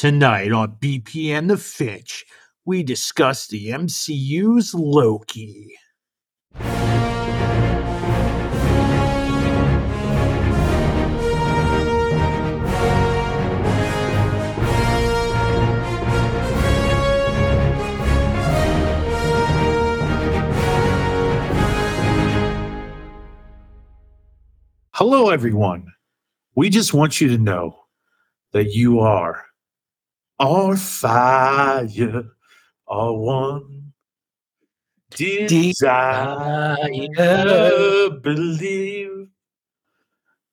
Tonight on BPN the Finch, we discuss the MCU's Loki. Hello, everyone. We just want you to know that you are our fire, our one desire. Believe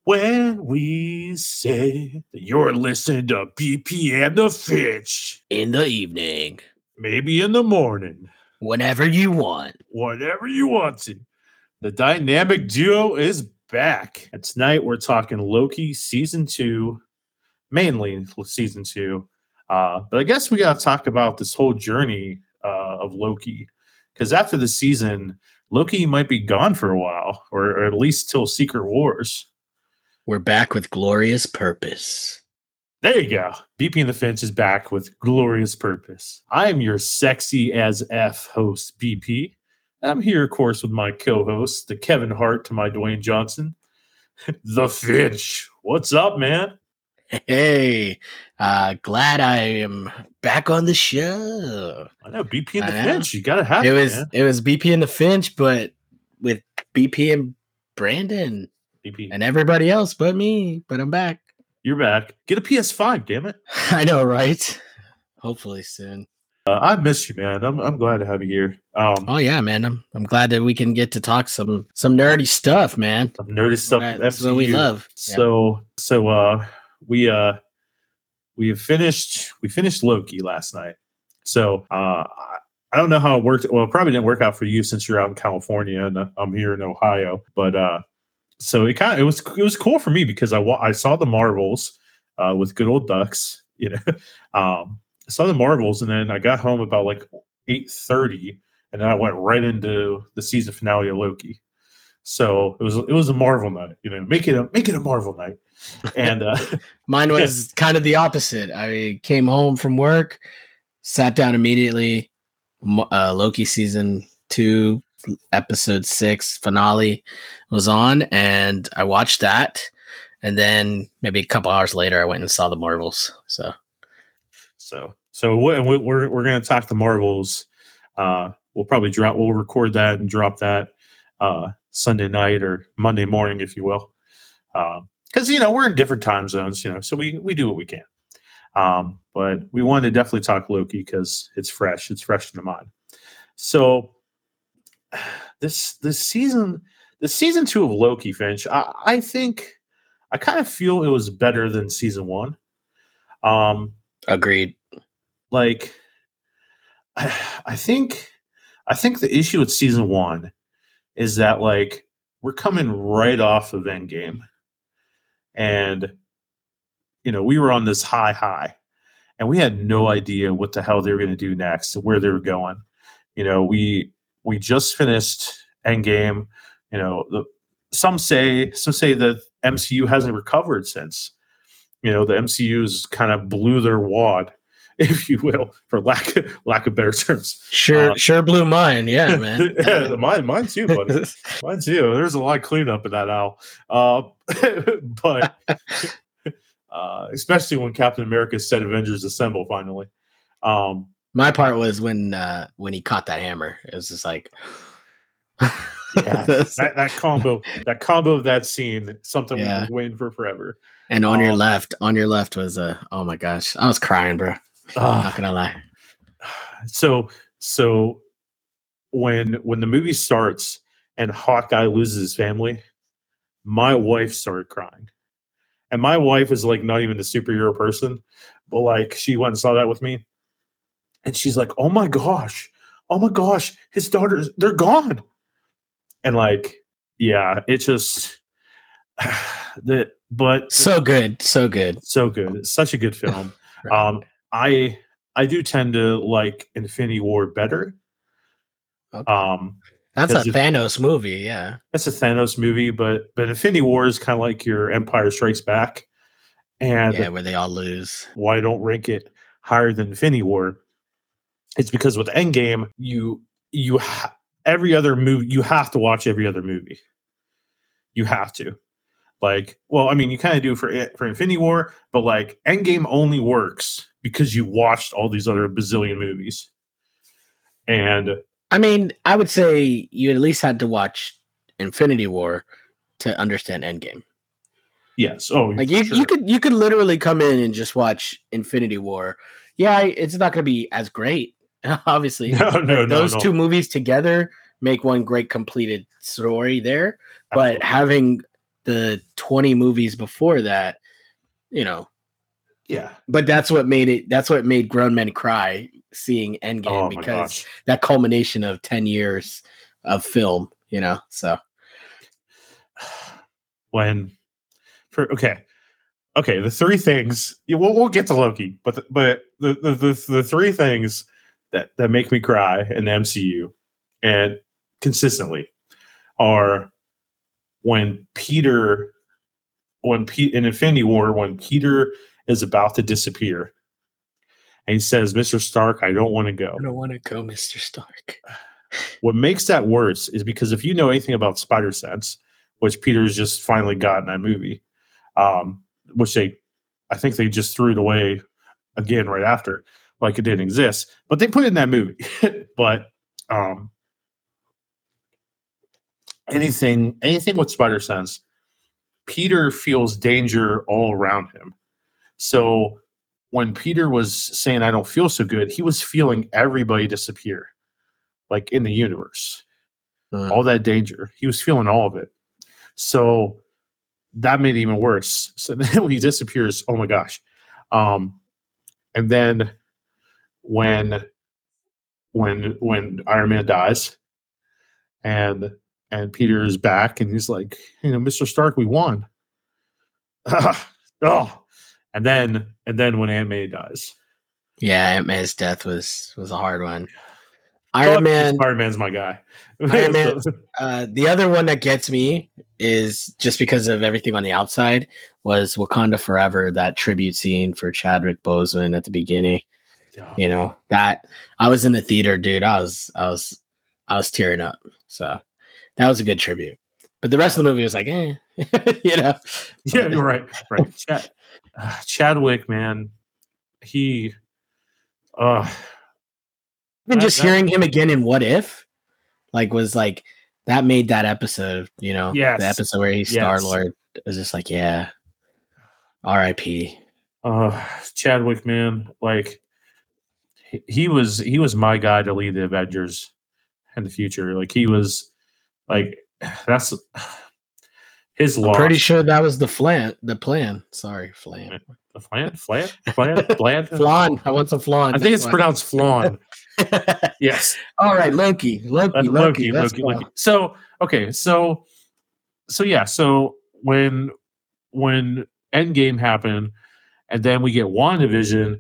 when we say that you're listening to BP and the Finch, in the evening, maybe in the morning, whenever you want. whatever you want to. The dynamic duo is back. And tonight we're talking Loki season two, mainly season two. Uh, but I guess we got to talk about this whole journey uh, of Loki. Because after the season, Loki might be gone for a while, or, or at least till Secret Wars. We're back with glorious purpose. There you go. BP and the Finch is back with glorious purpose. I am your sexy as F host, BP. I'm here, of course, with my co-host, the Kevin Hart to my Dwayne Johnson, the Finch. What's up, man? Hey, uh, glad I am back on the show. I know BP and the I know. Finch. You gotta have It it, was man. it was BP and the Finch, but with BP and Brandon BP. and everybody else but me. But I'm back. You're back. Get a PS5, damn it. I know, right? Hopefully soon. Uh, I miss you, man. I'm I'm glad to have you here. Um, Oh yeah, man. I'm I'm glad that we can get to talk some some nerdy stuff, man. some nerdy stuff. That's That's what we love. Yeah. So so uh we uh we have finished we finished Loki last night. So uh I- don't know how it worked. Well, it probably didn't work out for you since you're out in California and uh, I'm here in Ohio. But uh so it kind of it was it was cool for me because I I saw the Marvels uh with good old ducks, you know. Um I saw the Marvels and then I got home about like 8:30 and then I went right into the season finale of Loki. So it was it was a Marvel night, you know, make it a make it a Marvel night. And uh Mine was kind of the opposite. I came home from work, sat down immediately. Uh, Loki season two, episode six finale was on, and I watched that. And then maybe a couple hours later, I went and saw the Marvels. So so so we- we- we're we're gonna talk the Marvels. Uh we'll probably drop we'll record that and drop that uh Sunday night or Monday morning, if you will. Um because you know we're in different time zones, you know, so we we do what we can. Um, but we wanted to definitely talk Loki because it's fresh, it's fresh in the mind. So this this season, the season two of Loki, Finch, I, I think I kind of feel it was better than season one. Um, agreed. like I, I think I think the issue with season one is that like we're coming right off of Endgame, and you know we were on this high high, and we had no idea what the hell they were going to do next, where they were going. You know, we we just finished Endgame. You know, the, some say some say that MCU hasn't recovered since. You know, the MCU's kind of blew their wad if you will, for lack lack of better terms. Sure, Uh, sure blew mine. Yeah, man. yeah, mine, mine too, buddy. Mine too. There's a lot of cleanup in that owl. Uh, but uh, especially when Captain America said Avengers Assemble finally. Um, My part was when uh when he caught that hammer. It was just like yeah, that, that combo, that combo of that scene, something Yeah. been waiting for forever. and on your Um, left, on your left was uh oh my gosh. I was crying, bro. Ah. Not gonna lie. so so when when the movie starts and Hawkeye loses his family, my wife started crying. And my wife is like not even a superhero person, but like she went and saw that with me. And she's like, Oh my gosh, oh my gosh, his daughters, they're gone. And like, yeah, it just that, but So good, so good. so good. It's such a good film. Right. Um, I I do tend to like Infinity War better. Okay. Um, That's a Thanos movie, yeah. That's a Thanos movie, but but Infinity War is kind of like your Empire Strikes Back, And Yeah, where they all lose. why don't rank it higher than Infinity War? It's because with Endgame, you you ha- every other movie you have to watch every other movie. You have to. Like, well, I mean, you kind of do for it for Infinity War, but like Endgame only works because you watched all these other bazillion movies. And I mean, I would say you at least had to watch Infinity War to understand Endgame. yes, oh, Like you, sure. you could you could literally come in and just watch Infinity War. Yeah, it's not going to be as great, obviously. no, no, no, Those no. two movies together make one great completed story there. But Absolutely. having the 20 movies before that, you know, yeah, but that's what made it that's what made grown men cry seeing Endgame oh because that culmination of 10 years of film, you know. So when for okay, okay, the three things we'll, we'll get to Loki, but the, but the, the the the three things that that make me cry in the MCU and consistently are when Peter when Pete in Infinity War when Peter is about to disappear and he says, "Mr. Stark, I don't want to go." I don't want to go, Mr. Stark. What makes that worse is because if you know anything about spider sense, which Peter's just finally got in that movie, um, which they, I think they just threw it away again right after, like it didn't exist, but they put it in that movie. but um, anything, anything with spider sense, Peter feels danger all around him. So when Peter was saying, "I don't feel so good," he was feeling everybody disappear like in the universe, Mm. all that danger. He was feeling all of it. So that made it even worse. So then when he disappears, oh my gosh. Um, and then when when when Iron Man dies and and Peter is back and he's like, you know, Mr. Stark, we won. oh, and then and then when Aunt May dies. Yeah, Aunt May's death was was a hard one. Iron Man, Iron Man's my guy. Iron Man- uh, the other one that gets me is just because of everything on the outside was Wakanda Forever, that tribute scene for Chadwick Boseman at the beginning. Yeah. You know that I was in the theater, dude. I was, I was, I was tearing up. So that was a good tribute. But the rest of the movie was like, eh, you know. Yeah, you're right. Right. Chad, uh, Chadwick, man, he, uh, Even just that- hearing him again in What If, like, was like that made that episode. You know, Yes. the episode where he's Yes. Star Lord was just like, yeah, R.I.P. uh, Chadwick, man, like he, he was, he was my guy to lead the Avengers in the future. Like he was, like that's his I'm pretty sure that was the flan, the plan. Sorry, flan. The flan, flan, flan, flan. Flan. I want some flan. I think it's pronounced flan. Yes. All right, Loki. Loki. Loki. Loki, Loki. Loki. So okay, so so yeah, so when when Endgame happened, and then we get WandaVision,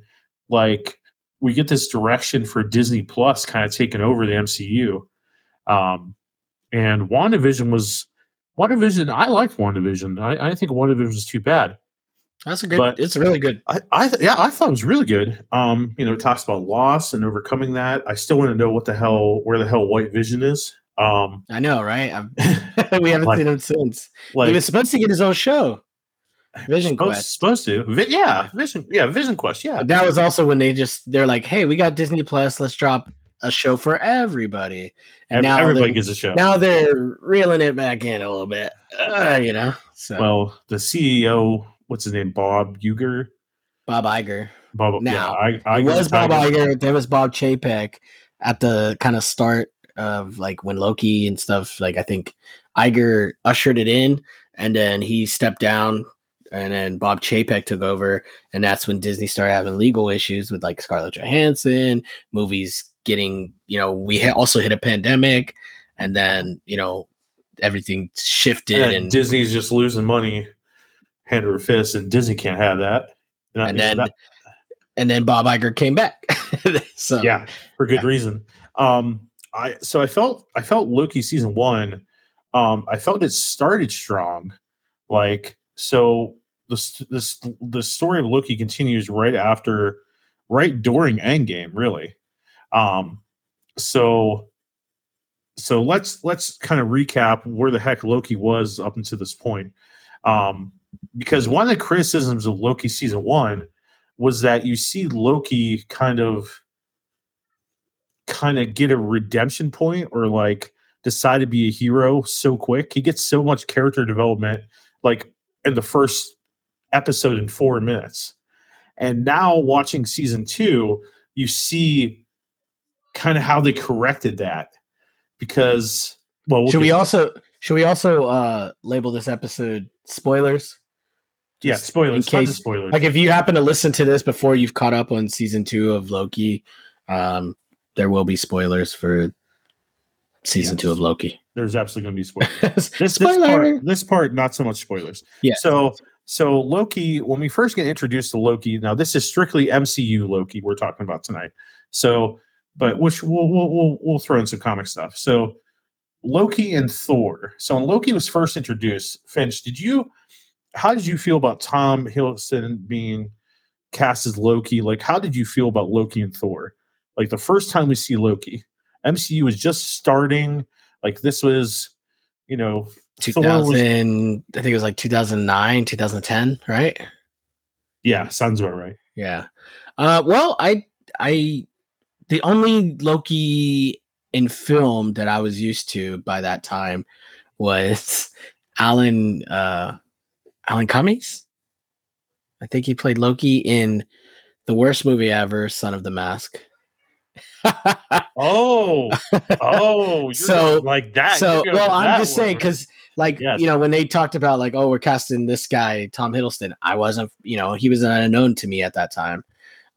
like we get this direction for Disney Plus kind of taking over the MCU. Um, and WandaVision was WandaVision. I liked WandaVision. I, I think WandaVision was too bad. That's a good. But- it's really good. I, I th- yeah, I thought it was really good. Um, you know, it talks about loss and overcoming that. I still want to know what the hell, where the hell White Vision is. Um, I know, right? We haven't Like- seen him since. like he was supposed to get his own show, Vision supposed, Quest. supposed to, Vi- yeah, Vision, yeah, Vision Quest, yeah. That was also when they just they're like, "Hey, we got Disney Plus. Let's drop a show for everybody." And now everybody gets a show. now they're reeling it back in a little bit, uh, you know. So well, the CEO, what's his name, Bob Uger, Bob Iger. Bob, Now, yeah, I, was Bob Iger. Iger. There was Bob Chapek at the kind of start of like when Loki and stuff. Like I think Iger ushered it in, and then he stepped down, and then Bob Chapek took over, and that's when Disney started having legal issues with like Scarlett Johansson, movies getting you know we ha- also hit a pandemic, and then you know everything shifted And and Disney's just losing money hand over fist, and Disney can't have that. and then that- and then Bob Iger came back. so yeah, for good yeah. reason. Um, I so I felt I felt Loki season one. Um, I felt it started strong, like so this this the story of Loki continues right after, right during Endgame, really. Um, so so let's let's kind of recap where the heck Loki was up until this point. Um, because one of the criticisms of Loki season one was that you see Loki kind of kind of get a redemption point or like decide to be a hero so quick. He gets so much character development like in the first episode in four minutes. And now watching season two, you see kind of how they corrected that because well, we'll should we also should we also uh label this episode spoilers? yeah spoilers in case- spoilers Like if you happen to listen to this before you've caught up on season two of Loki, um, there will be spoilers for season Yes. two of Loki. there's absolutely going to be spoilers this, this part this part not so much spoilers Yeah. so so loki when we first get introduced to loki now this is strictly mcu loki we're talking about tonight so but which we'll we'll we'll, we'll throw in some comic stuff. So loki and thor. So when loki was first introduced finch did you how did you feel about tom hiddleston being cast as loki? Like how did you feel about loki and thor? Like the first time we see loki mcu was just starting like this was you know Thor was- 2000, I think it was like 2009, 2010, right? yeah sounds about right. Yeah. Uh, well, I, I, the only Loki in film that I was used to by that time was Alan, uh, Alan Cummings. I think he played Loki in the worst movie ever, Son of the Mask. oh oh you're So- like that so, well, I'm just saying because, like, Yes. you know, when they talked about like, oh, we're casting this guy, Tom Hiddleston, I wasn't, you know, he was unknown to me at that time,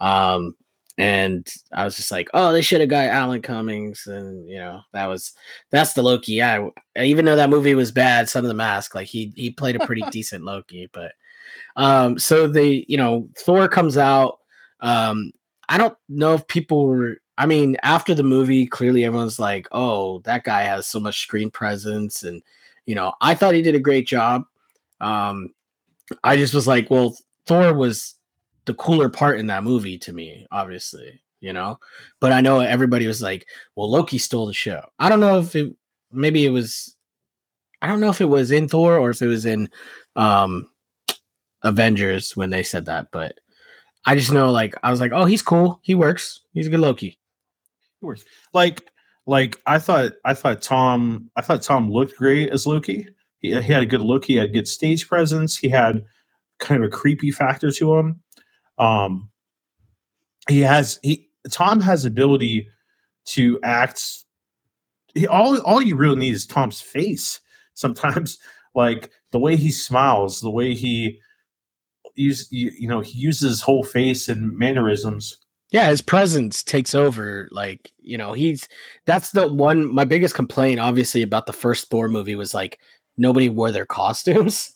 um, and I was just like, oh, they should have got Alan Cummings, and you know, that was that's the Loki. Yeah, even though that movie was bad, Son of the Mask, like he he played a pretty decent Loki, but um, so they, you know, Thor comes out. Um, I don't know if people were. I mean, after the movie, clearly everyone's like, "Oh, that guy has so much screen presence," and you know, I thought he did a great job. Um, I just was like, "Well, Thor was the cooler part in that movie to me, obviously, you know." But I know everybody was like, "Well, Loki stole the show." I don't know if it, maybe it was, I don't know if it was in Thor or if it was in um Avengers when they said that, but I just know like I was like, oh, he's cool. He works. He's a good Loki. Works. Like like i thought i thought tom i thought tom looked great as loki he, he had a good look he had good stage presence he had kind of a creepy factor to him um he has he tom has ability to act he, all all you really need is tom's face sometimes like the way he smiles the way he use you, you know he uses his whole face and mannerisms Yeah, his presence takes over. Like, you know, he's that's the one my biggest complaint, obviously, about the first Thor movie was like nobody wore their costumes.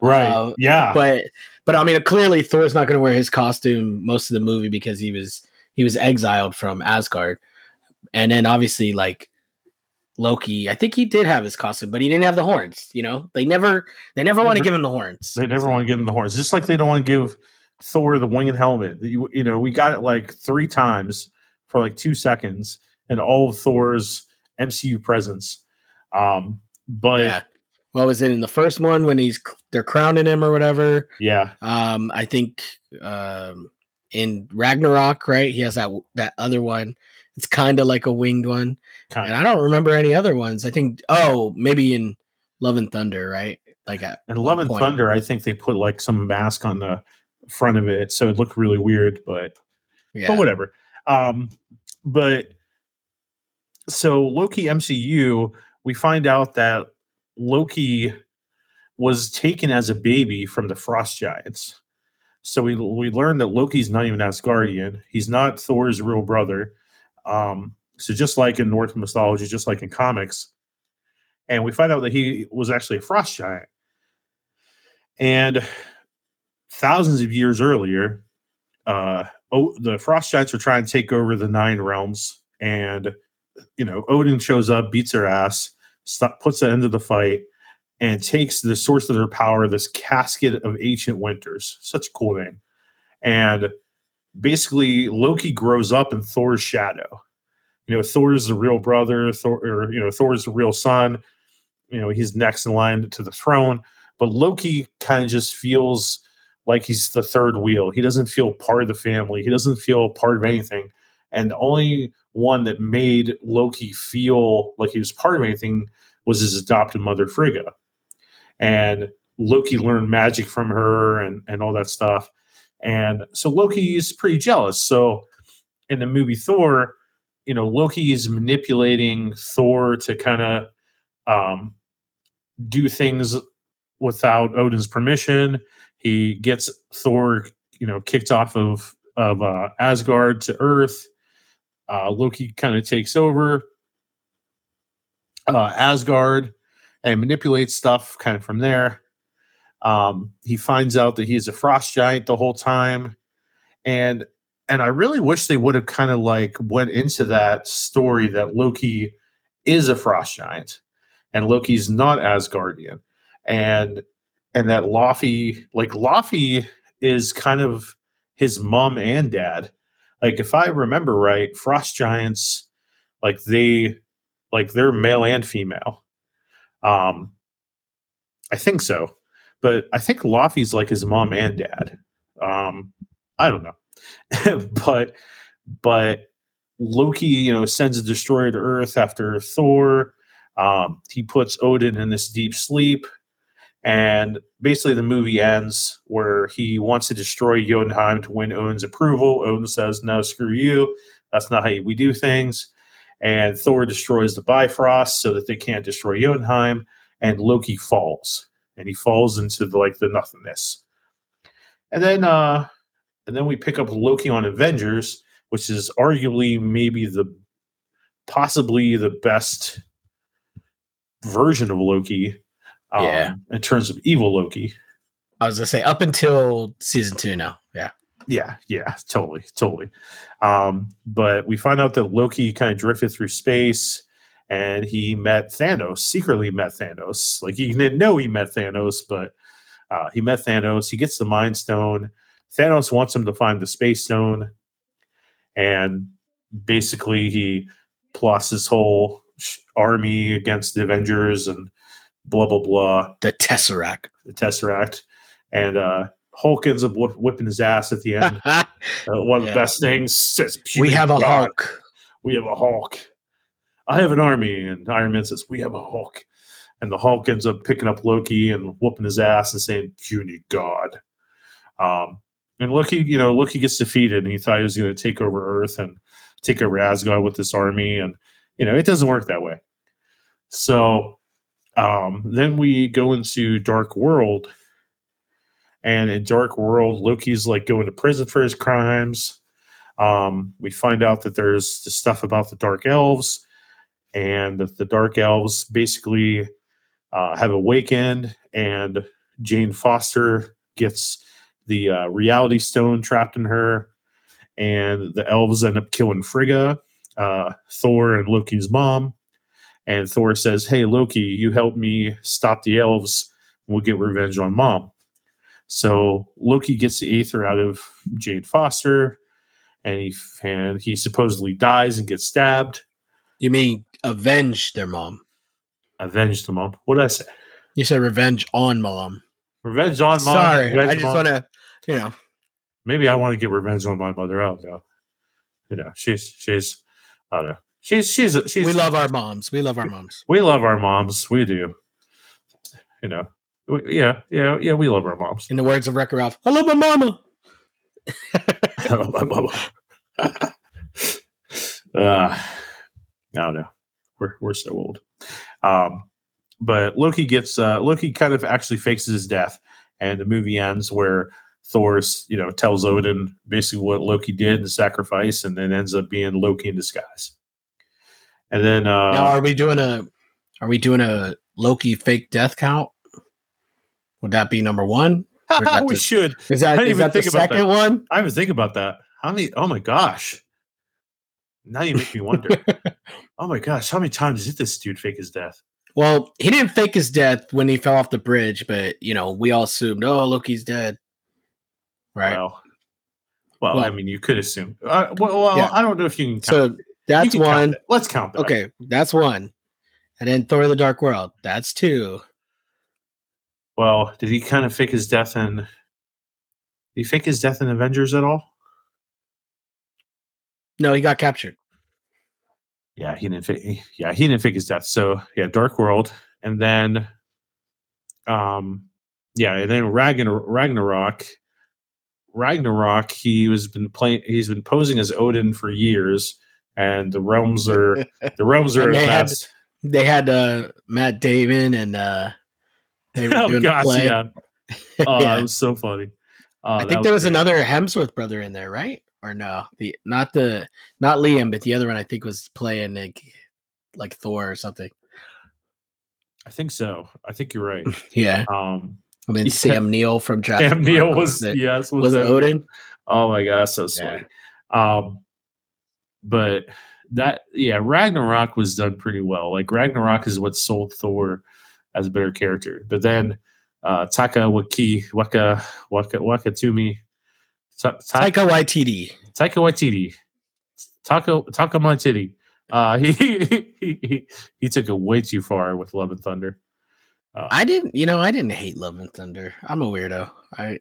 right Uh, yeah But but I mean clearly Thor's not gonna wear his costume most of the movie because he was he was exiled from Asgard. And then obviously like Loki, I think he did have his costume, but he didn't have the horns. You know, they never they never want to give him the horns. They never want to give him the horns, just like they don't want to give Thor the winged helmet. You, you know, we got it like three times for like two seconds in all of Thor's MCU presence. Um, but yeah. What was it in the first one when he's they're crowning him or whatever? yeah, Um, I think um in Ragnarok, right? He has that that other one. It's kind of like a winged one, kind and. I don't remember any other ones. I think oh maybe in Love and Thunder, right? Like at And Love and point. Thunder, I think they put like some mask on the front of it, so it looked really weird. But Yeah, but whatever. Um, but so Loki MCU, we find out that Loki was taken as a baby from the Frost Giants. So we we learned that Loki's not even Asgardian. He's not Thor's real brother. Um, so just like in Norse mythology, just like in comics, and we find out that he was actually a frost giant. And thousands of years earlier, uh, oh, the frost giants are trying to take over the nine realms, and you know Odin shows up, beats their ass, puts an end to the fight, and takes the source of their power, this casket of ancient winters. Such a cool name. And basically, Loki grows up in Thor's shadow. You know, Thor's the real brother, Thor, or you know, Thor's the real son. You know, he's next in line to the throne. But Loki kind of just feels like he's the third wheel. He doesn't feel part of the family. He doesn't feel part of anything. And the only one that made Loki feel like he was part of anything was his adopted mother, Frigga. And Loki learned magic from her and, and all that stuff. And so Loki is pretty jealous. So in the movie Thor, you know, Loki is manipulating Thor to kind of um, do things without Odin's permission. He gets Thor, you know, kicked off of of uh, Asgard to Earth. Uh, Loki kind of takes over uh, Asgard and manipulates stuff kind of from there. Um, he finds out that he's a frost giant the whole time, and and I really wish they would have kind of like went into that story that Loki is a frost giant and Loki's not Asgardian, and and that Laufey like Laufey is kind of his mom and dad. Like if I remember right, frost giants like they like they're male and female. Um I think so. But I think Laufey's like his mom and dad. Um I don't know. but but Loki, you know, sends a destroyer to Earth after Thor. Um, he puts Odin in this deep sleep. And basically, the movie ends where he wants to destroy Jotunheim to win Odin's approval. Odin says, No, screw you. That's not how we do things. And Thor destroys the Bifrost so that they can't destroy Jotunheim. And Loki falls. And he falls into the, like the nothingness. And then uh and then we pick up Loki on Avengers, which is arguably maybe the possibly the best version of Loki um, Yeah. in terms of evil Loki. I was gonna say up until season two now. Yeah. Yeah, yeah, totally, totally. Um, but we find out that Loki kind of drifted through space and he met Thanos, secretly met Thanos. Like he didn't know he met Thanos, but uh, he met Thanos. He gets the Mind Stone. Thanos wants him to find the Space Stone. And basically, he plots his whole army against the Avengers and blah, blah, blah The Tesseract. the Tesseract, and uh, Hulk ends up whipping his ass at the end. Uh, one of the best things says, we have a "God, Hulk. We have a Hulk. I have an army, and Iron Man says, "We have a Hulk." And the Hulk ends up picking up Loki and whooping his ass and saying, "Puny God." Um, and Loki, you know, Loki gets defeated, and he thought he was going to take over Earth and take over Asgard with this army, and you know, it doesn't work that way. So um, then we go into Dark World, and in Dark World, Loki's like going to prison for his crimes. Um, we find out that there's the stuff about the Dark Elves, and the Dark Elves basically uh, have awakened, and Jane Foster gets the uh, Reality Stone trapped in her, and the elves end up killing Frigga, uh, Thor, and Loki's mom. And Thor says, Hey, Loki, you helped me stop the elves. We'll get revenge on mom. So Loki gets the aether out of Jane Foster, and he and he supposedly dies and gets stabbed. You mean avenge their mom? Avenge the mom. What did I say? You said revenge on mom. Revenge on mom. Sorry, revenge I just want to, you know, Maybe I want to get revenge on my mother. I don't. You know, she's she's I don't know. She's she's she's we love our moms. We love our moms. we love our moms. We do. You know. We- Yeah, yeah, yeah. We love our moms. In the words of Wreck-It Ralph, I love my mama. I love my mama. uh, I don't know. We're we're so old. Um, but Loki gets uh, Loki kind of actually fakes his death, and the movie ends where Thor, you know, tells Odin basically what Loki did and sacrifice, and then ends up being Loki in disguise. And then uh, now, are we doing a, are we doing a Loki fake death count? Would that be number one? or is that we the- should. Is I that is even that the think about that. second one? I was thinking about that. How many? Oh my gosh! Now you make me wonder. oh my gosh! How many times did this dude fake his death? Well, he didn't fake his death when he fell off the bridge, but you know, we all assumed, oh, Loki's dead. Right. Well, well, Well- I mean, you could assume. Uh, well, well Yeah. I don't know if you can. Count. so that's can count one. Let's count that. Okay, that's one. And then Thor: The Dark World. That's two. Well, did he kind of fake his death in? Did he fake his death in Avengers at all? No, he got captured. Yeah, he didn't. Fake, yeah, he didn't fake his death. So yeah, Dark World, and then, um, yeah, and then Ragnar, Ragnarok. Ragnarok. He was been playing. He's been posing as Odin for years, and the realms are the realms are they had- They had uh Matt Damon and uh they were Oh doing gosh, the play. yeah. Oh, Yeah. that was so funny. Oh, I think there was great. another Hemsworth brother in there, right? Or no? The not the not Liam, but the other one I think was playing like like Thor or something. I think so. I think you're right. Yeah. Um, I mean Yeah. Sam Neill from Jurassic Sam Park was it- yes was it Odin? Oh my god, so sweet. Um, but that yeah, Ragnarok was done pretty well. Like Ragnarok is what sold Thor as a better character. But then uh Taka Waki Waka Waka Wakatumi Ta- Ta- Taika Waititi. Taika Waititi Taka Taka Waititi. Uh he, he he he took it way too far with Love and Thunder. Uh, I didn't, you know, I didn't hate Love and Thunder. I'm a weirdo. I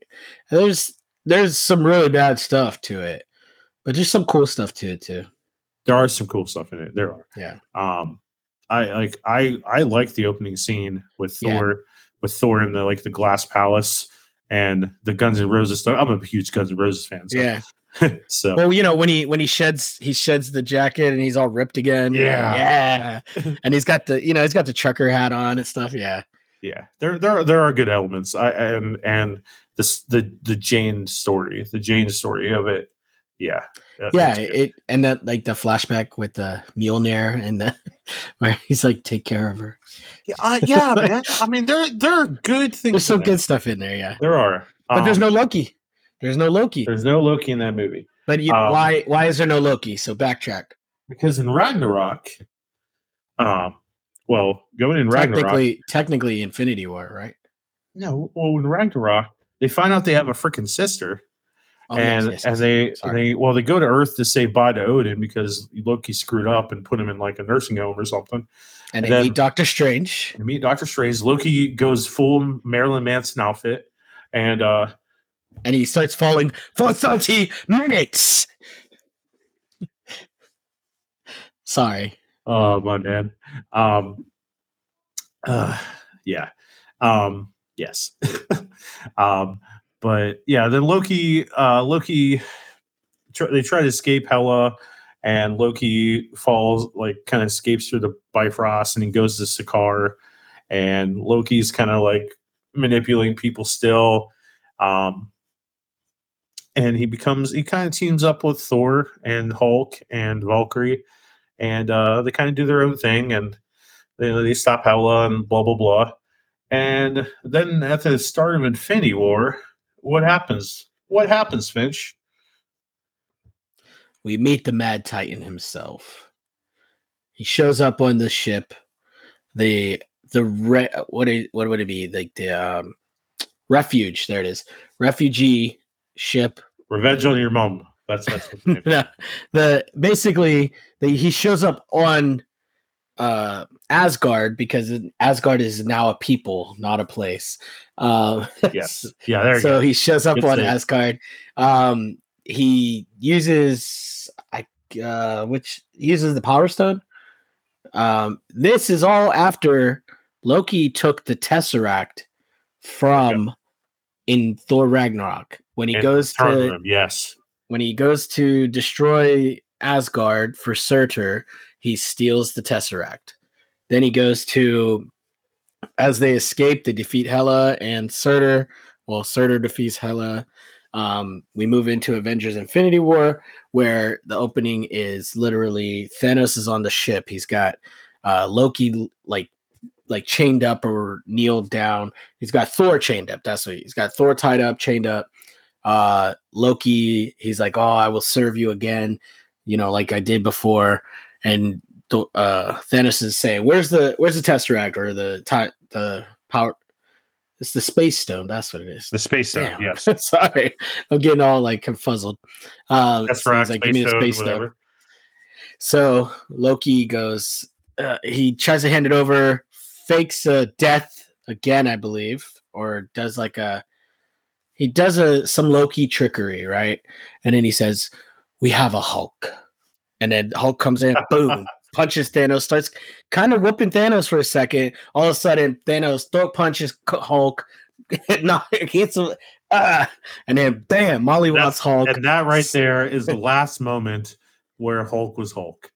there's there's some really bad stuff to it, but there's some cool stuff to it too. there are some cool stuff in it. There are. Yeah. Um, I like I I like the opening scene with Yeah. Thor with Thor in the like the glass palace and the Guns N' Roses stuff. I'm a huge Guns N' Roses fan. So, Yeah. so Well, you know, when he when he sheds he sheds the jacket and he's all ripped again. Yeah. Yeah. and he's got the you know, he's got the trucker hat on and stuff. Yeah. yeah, there there are, there are good elements. I and and this the the Jane story, the Jane story of it. Yeah. Yeah. It and that like the flashback with the Mjolnir and the where he's like, take care of her. yeah, uh, yeah, man. I mean, there there are good things. There's some there. good stuff in there, yeah. There are, But there's Um, no Loki. There's no Loki. there's no Loki in that movie. But you, um, why why is there no Loki? So backtrack. because in Ragnarok, um, well, going in Ragnarok, Technically, technically Infinity War, right? no, well, in Ragnarok, they find out they have a freaking sister, Oh, and yes, and yes. they Sorry. they well, they go to Earth to say bye to Odin because Loki screwed up and put him in like a nursing home or something. and they then- meet Doctor Strange. And meet Doctor Strange. Loki goes full Marilyn Manson outfit, and uh, and he starts falling for 30 minutes. Sorry. Oh my man. Um uh yeah. Um yes. um but yeah, then Loki uh Loki tr- they try to escape Hela and Loki falls like kind of escapes through the Bifrost and he goes to Sakaar and Loki's kind of like manipulating people still um and he becomes he kind of teams up with Thor and Hulk and Valkyrie and uh, they kind of do their own thing and they, they stop Hela and blah blah blah. And then at the start of Infinity War, what happens? What happens, Finch? We meet the Mad Titan himself. He shows up on the ship. The the re- what it, what would it be? Like the um, refuge. There it is. Refugee ship Revenge on your mom. That's that's the name is. the, the basically the, he shows up on uh Asgard because Asgard is now a people, not a place. Um, yes. Yeah, there you so go. he shows up Good on save. Asgard. Um, he uses I uh, which uses the Power Stone. Um, this is all after Loki took the Tesseract from in Thor Ragnarok when he And goes to yes. when he goes to destroy Asgard for Surtur, he steals the Tesseract. Then he goes to, as they escape, they defeat Hela and Surtur. Well, Surtur defeats Hela. Um, we move into Avengers Infinity War, where the opening is literally Thanos is on the ship. He's got uh, Loki like like chained up or kneeled down. He's got Thor chained up. That's what he- he's got. Thor tied up, chained up uh Loki he's like oh I will serve you again you know like I did before and uh, Thanos is saying, "Where's the Where's the Tesseract or the ti- the power?" It's the Space Stone. That's what it is. The space stone, Damn. yes. Sorry, I'm getting all like confuzzled. Um, That's so right. like, space "Give me the Space Stone." whatever. So Loki goes, uh, he tries to hand it over, fakes a death again, I believe, or does like a, he does a some Loki trickery, right? And then he says, "We have a Hulk," and then Hulk comes in, boom, punches Thanos, starts kind of whooping Thanos for a second. All of a sudden, Thanos throat punches Hulk, no, hits him, ah, and then bam, Molly That's- Watts Hulk. And that right there is the last moment where Hulk was Hulk.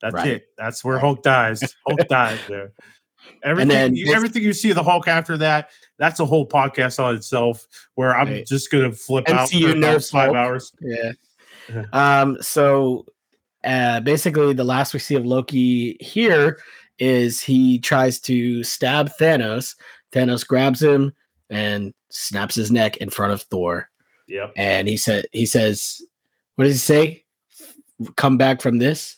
That's Right. it. That's where Right. Hulk dies. Hulk dies there. Everything, you, everything you see of the Hulk after that, that's a whole podcast on itself. Where I'm Right. just gonna flip out MCU for five Hulk. hours. Yeah. Yeah. Um. So, uh, basically, the last we see of Loki here is he tries to stab Thanos. Thanos grabs him and snaps his neck in front of Thor. Yep. And he said, "He says, what does he say? Come back from this."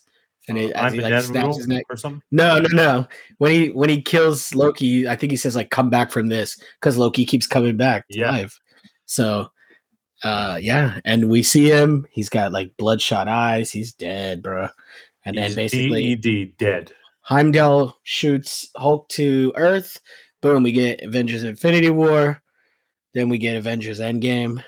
And it, he like snaps his neck. or something. No, no, no. When he when he kills Loki, I think he says like, "Come back from this," because Loki keeps coming back Yeah. life. So, uh, yeah, and we see him. He's got like bloodshot eyes. He's dead, bro. And then basically, DED dead. Heimdall shoots Hulk to Earth. Boom, we get Avengers Infinity War. Then we get Avengers Endgame.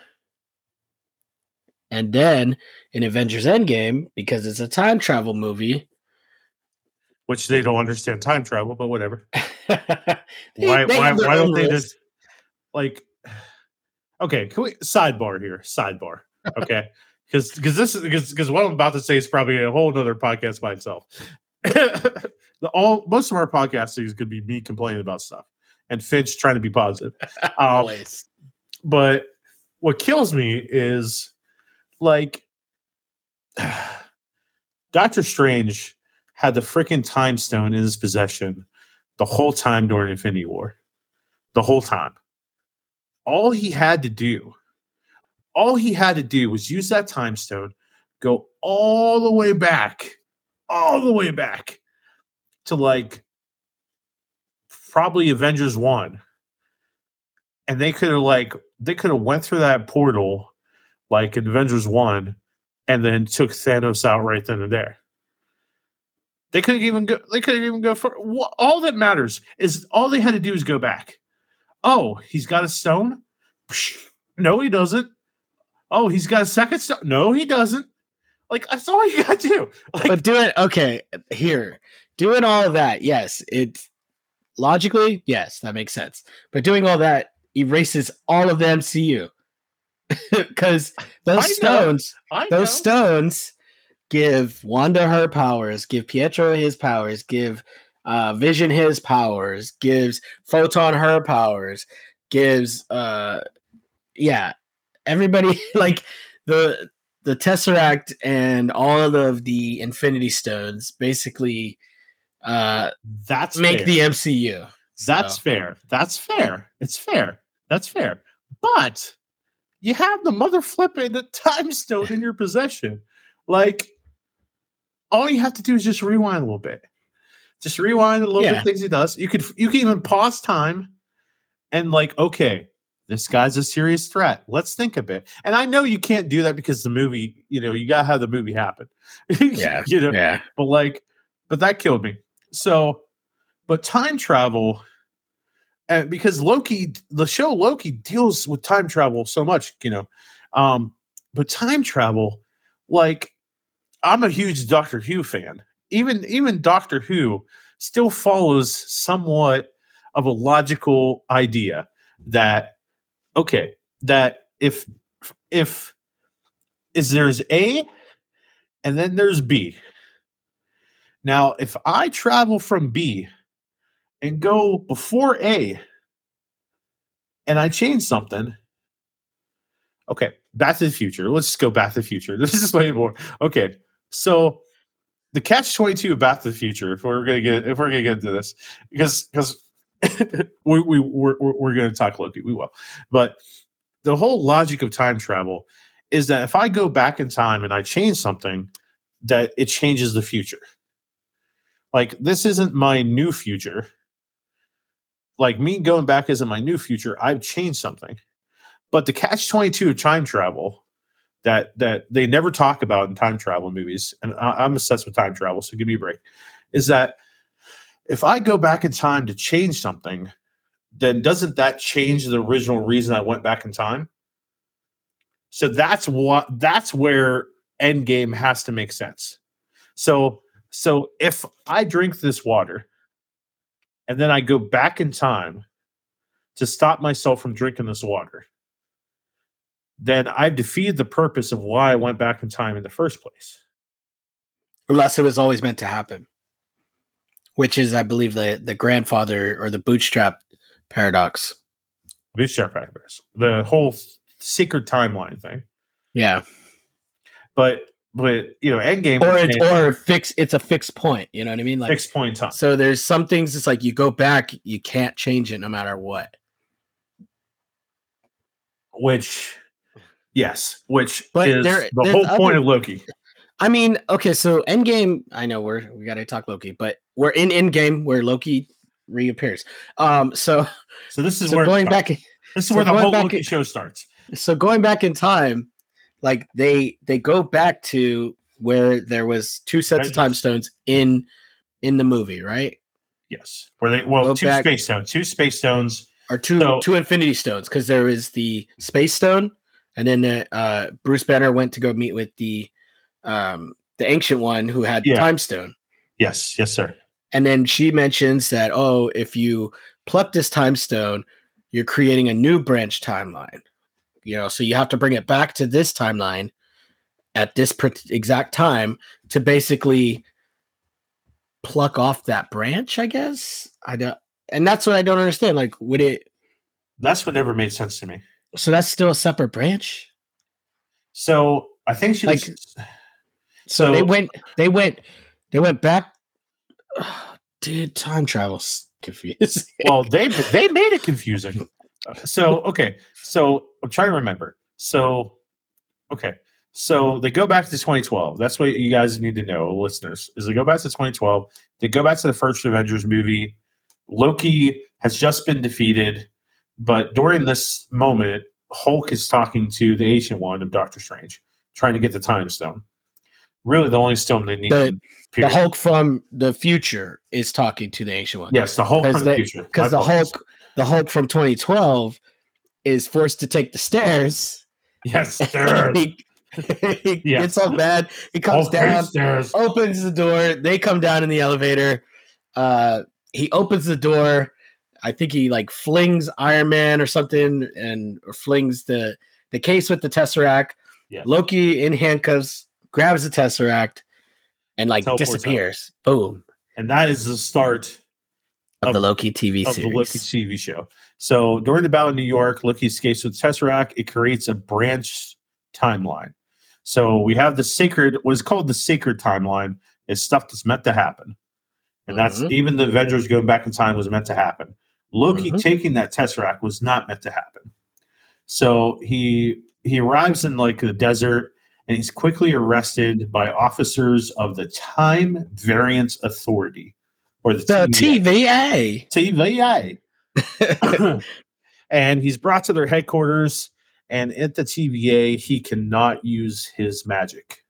And then in Avengers Endgame, because it's a time travel movie, Which they don't understand time travel, but whatever. they- why they why why don't they just like okay can we sidebar here sidebar okay because because this is because what i'm about to say is probably a whole other podcast by itself the all most of our podcasting could be me complaining about stuff and finch trying to be positive um, Always. but what kills me is like Doctor Strange had the freaking time stone in his possession the whole time during Infinity War. The whole time. All he had to do, all he had to do was use that time stone, go all the way back, all the way back to like probably Avengers 1 and they could have like they could have went through that portal like in Avengers One, and then took Thanos out right then and there. They couldn't even go. They couldn't even go for all that matters is all they had to do is go back. Oh, he's got a stone. No, he doesn't. Oh, he's got a second stone. No, he doesn't. Like that's all you got to do. Like but doing okay here, doing all of that, yes, it's logically, yes, that makes sense. But doing all that erases all of the MCU because those know. stones, those know. stones, give Wanda her powers, give Pietro his powers, give uh, Vision his powers, gives Photon her powers, gives uh, yeah, everybody like the the Tesseract and all of the Infinity Stones basically uh that's make fair. the MCU. That's So- fair. That's fair. It's fair. That's fair. But you have the mother flipping the time stone in your possession. Like all you have to do is just rewind a little bit. Just rewind a little Yeah. bit things he does. You could you can even pause time and like, okay, this guy's a serious threat. Let's think a bit. And I know you can't do that because the movie, you know, you gotta have the movie happen. Yeah. you know, Yeah. but like, but that killed me. So, but time travel, and because Loki, the show Loki deals with time travel so much, you know, um, but time travel, like, I'm a huge Doctor Who fan. Even even Doctor Who still follows somewhat of a logical idea that okay, that if if is there's A and then there's B. Now, if I travel from B and go before A and I change something, okay, back to the future. Let's just go back to the future. This is way more. Okay, so the catch 22 of Back to the Future, if we're gonna get if we're gonna get into this, because because we, we we're, we're gonna talk Loki, we will. But the whole logic of time travel is that if I go back in time and I change something, that it changes the future. Like this isn't my new future. Like me going back isn't my new future. I've changed something. But the catch 22 of time travel that that they never talk about in time travel movies, and I, I'm obsessed with time travel, so give me a break, is that if I go back in time to change something, then doesn't that change the original reason I went back in time? So that's what that's where Endgame has to make sense. So so if I drink this water and then I go back in time to stop myself from drinking this water, then I've defeated the purpose of why I went back in time in the first place. Unless it was always meant to happen. Which is, I believe, the the grandfather or the bootstrap paradox. Bootstrap paradox. The whole secret timeline thing. Yeah. But but you know, Endgame Or it's or fix it's a fixed point. You know what I mean? Like fixed point time. so there's some things it's like you go back, you can't change it no matter what. Which yes, which But is there- the whole point of Loki. I mean, okay, so Endgame, I know we're we gotta talk Loki, but we're in Endgame where Loki reappears. Um, so So this is so where going back This is so where the whole Loki in- show starts. so going back in time, like they they go back to where there was two sets of time stones in in the movie, right? Yes, where they well Go two back- space stones, two space stones. Or two So- two infinity stones, because there is the space stone, and then uh, uh Bruce Banner went to go meet with the um the ancient one who had Yeah. the time stone. Yes, yes, sir. And then she mentions that, oh, if you pluck this time stone, you're creating a new branch timeline. You know, so you have to bring it back to this timeline at this per- exact time to basically pluck off that branch, I guess. I don't, and that's what I don't understand. Like, would it, That's what never made sense to me. So that's still a separate branch? So I think she Like- was. So, they went, they went, they went back. dude, time travel's confused. Well, they they made it confusing. So okay, so I'm trying to remember. So okay, so they go back to 2012. That's what you guys need to know, listeners. Is they go back to 2012. They go back to the first Avengers movie. Loki has just been defeated, but during this moment, Hulk is talking to the Ancient One of Doctor Strange, trying to get the Time Stone. Really, the only stone they need. The- the. Hulk from the future is talking to the ancient one. Yes, the Hulk from the they- future. because the. Hulk, the Hulk from 2012, is forced to take the stairs. Yes, stairs. he he Yes. gets all bad. He comes Hulk down, stairs. opens the door. They come down in the elevator. Uh, he opens the door. I think he like flings Iron Man or something, and or flings the the case with the Tesseract. Yeah. Loki in handcuffs grabs the Tesseract and like Teleports out. disappears. Boom. and that is the start Of, Of- the Loki TV of series. the Loki TV show. So during the battle in New York, Loki escapes with Tesseract. It creates a branch timeline. So we have the sacred, what is called the sacred timeline, is stuff that's meant to happen. And that's Mhm. even the Avengers going back in time was meant to happen. Loki Mhm. taking that Tesseract was not meant to happen. So he he arrives in like the desert and he's quickly arrested by officers of the Time Variance Authority or the, the TVA. TVA. TVA. and he's brought to their headquarters. And at the TVA, he cannot use his magic.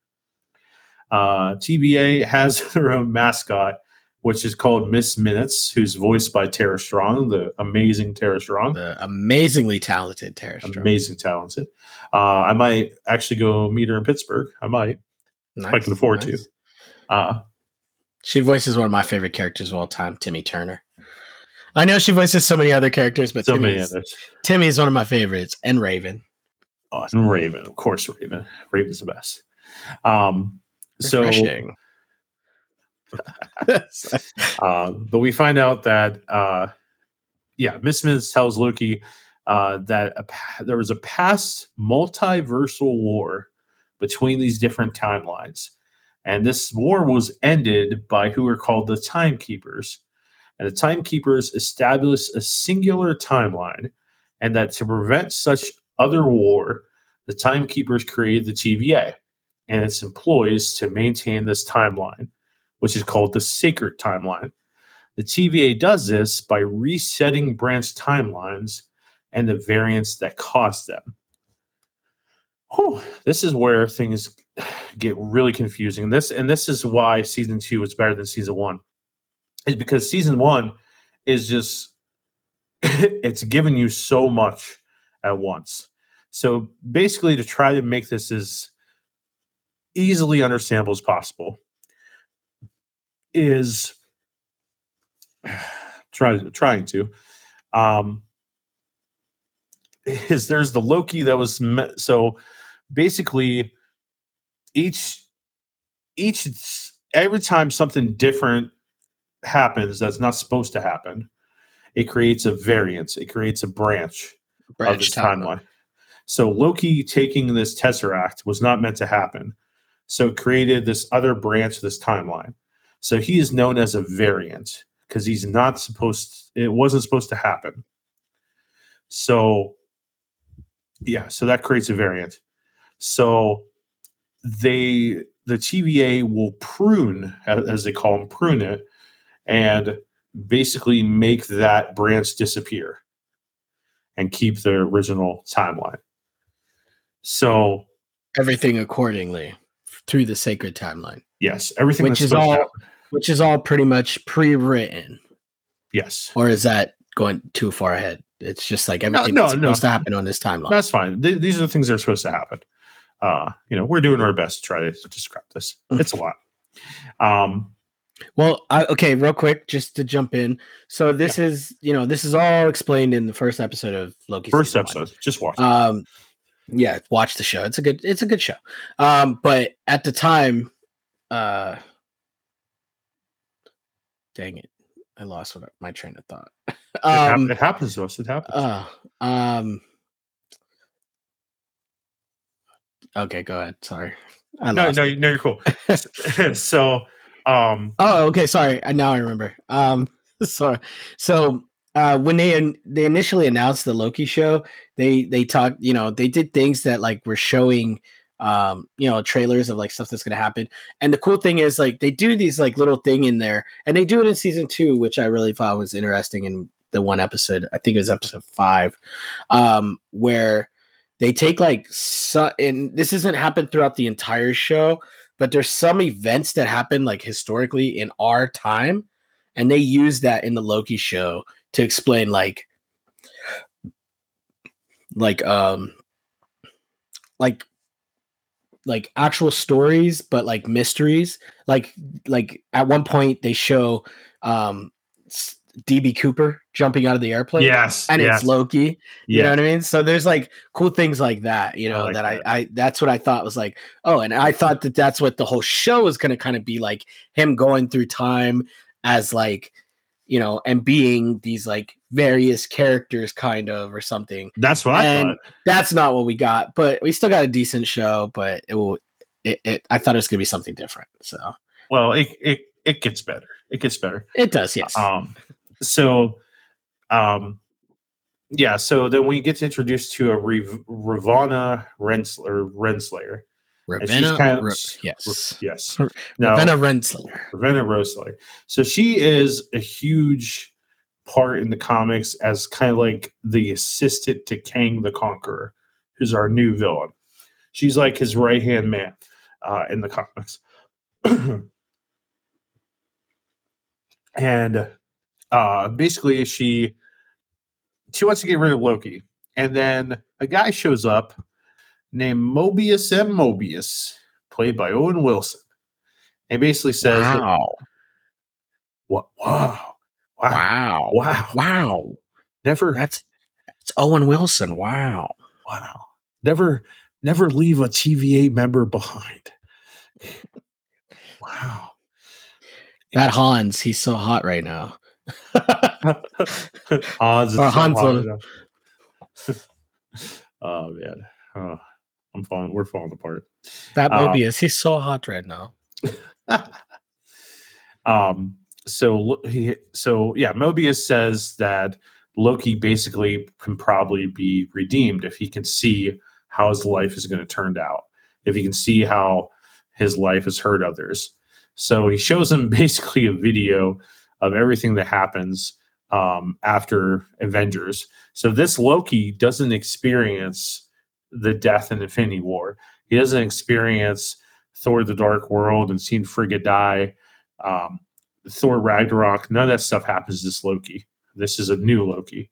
Uh, TVA has their own mascot, which is called Miss Minutes, who's voiced by Tara Strong, the amazing Tara Strong. the amazingly talented Tara Strong. Amazing, talented. Uh, I might actually go meet her in Pittsburgh. I might. I can afford to. Uh, She voices one of my favorite characters of all time, Timmy Turner. I know she voices so many other characters, but so many Timmy's, others. Timmy is one of my favorites, and Raven. Oh, and Raven, of course, Raven. Raven's the best. Um, so, Refreshing. uh, but we find out that, uh, yeah, Miss Smith tells Loki uh, that a, there was a past multiversal war between these different timelines. And this war was ended by who are called the Timekeepers. And the Timekeepers established a singular timeline, and that to prevent such other war, the Timekeepers created the TVA and its employees to maintain this timeline, which is called the sacred timeline. The TVA does this by resetting branch timelines and the variants that caused them. Whew, this is where things get really confusing. This and this is why season two is better than season one, is because season one is just it's given you so much at once. So basically, to try to make this as easily understandable as possible, is trying trying to um is there's the Loki that was me- so basically each each every time something different happens that's not supposed to happen it creates a variance it creates a branch, of Branch this timeline. timeline. So loki taking this tesseract was not meant to happen. So it created this other branch of this timeline so he is known as a variant because he's not supposed it wasn't supposed to happen. So yeah so that creates a variant. So they the TVA will prune as, they call them prune it and basically make that branch disappear and keep the original timeline. So Everything accordingly through the sacred timeline, yes everything which is all which is all pretty much pre-written. yes Or is that going too far ahead? It's just like everything no, that's no. supposed to happen on this timeline. That's fine. Th- these are the things that are supposed to happen. Uh, you know, we're doing our best to try to describe this. Mm. It's a lot. Um, Well, I, okay, real quick, just to jump in. So this is, you know, this is all explained in the first episode of Loki. first season one. episode, just watch. Um, yeah, watch the show. It's a good, it's a good show. Um, but at the time, uh, dang it, I lost what, my train of thought. it, hap- um, it happens to us. It happens. uh, um, okay, go ahead. Sorry, I no, no, it. no, you're cool. so, um, Oh, okay. Sorry. Now I remember. Um, sorry. So uh, when they they initially announced the Loki show, they they talked. You know, they did things that like were showing. Um, you know, trailers of like stuff that's gonna happen. And the cool thing is like they do these like little thing in there, and they do it in season two, which I really thought was interesting in the one episode. I think it was episode five, um, where they take like so, and this hasn't happened throughout the entire show, but there's some events that happen like historically in our time and they use that in the loki show to explain like like um like like actual stories but like mysteries like like at one point they show um db cooper jumping out of the airplane yes, and yes, it's loki you yeah. know what I mean? So there's like cool things like that, you I know, like that, that. I, I, that's what I thought was like, oh, and I thought that that's what the whole show is going to kind of be like him going through time as like, you know, and being these like various characters kind of or something. That's what I thought. That's not what we got, but we still got a decent show, but it will, it, it I thought it was going to be something different. So Well, it it it gets better. It gets better. it does, yes. Um, so, um, yeah. So then we get introduced to a Riv- Ravonna Renslayer. Renslayer. Ravenna, kind of- Ra- yes. Yes. Now, Ravenna Renslayer. Ravenna Renslayer. So she is a huge part in the comics as kind of like the assistant to Kang the Conqueror, who's our new villain. She's like his right hand man uh, in the comics. and uh, basically, she she wants to get rid of Loki, and then a guy shows up named Mobius M. Mobius, played by Owen Wilson, and basically says, Wow. "What? Wow, wow, Wow. wow, never, That's it's Owen Wilson. Wow. wow, never, never leave a TVA member behind." Wow. That Hans, he's so hot right now. Hans Or so Hansel. oh man, oh, I'm falling. We're falling apart. That Mobius, he's so hot right now. um. So he. So yeah, Mobius says that Loki basically can probably be redeemed if he can see how his life is going to turn out. If he can see how his life has hurt others. So he shows him basically a video of everything that happens um, after Avengers. So this Loki doesn't experience the death in Infinity War. He doesn't experience Thor: The Dark World and seeing Frigga die. Um, Thor Ragnarok. None of that stuff happens to this Loki. This is a new Loki.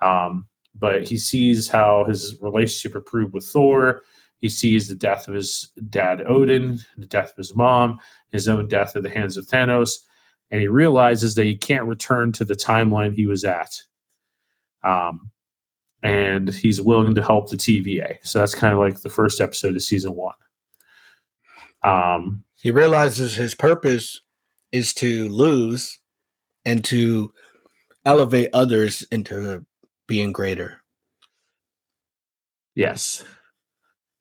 Um, but he sees how his relationship improved with Thor. He sees the death of his dad Odin, the death of his mom, his own death at the hands of Thanos, and he realizes that he can't return to the timeline he was at. Um, and he's willing to help the TVA. So that's kind of like the first episode of season one. Um, he realizes his purpose is to lose and to elevate others into being greater. Yes.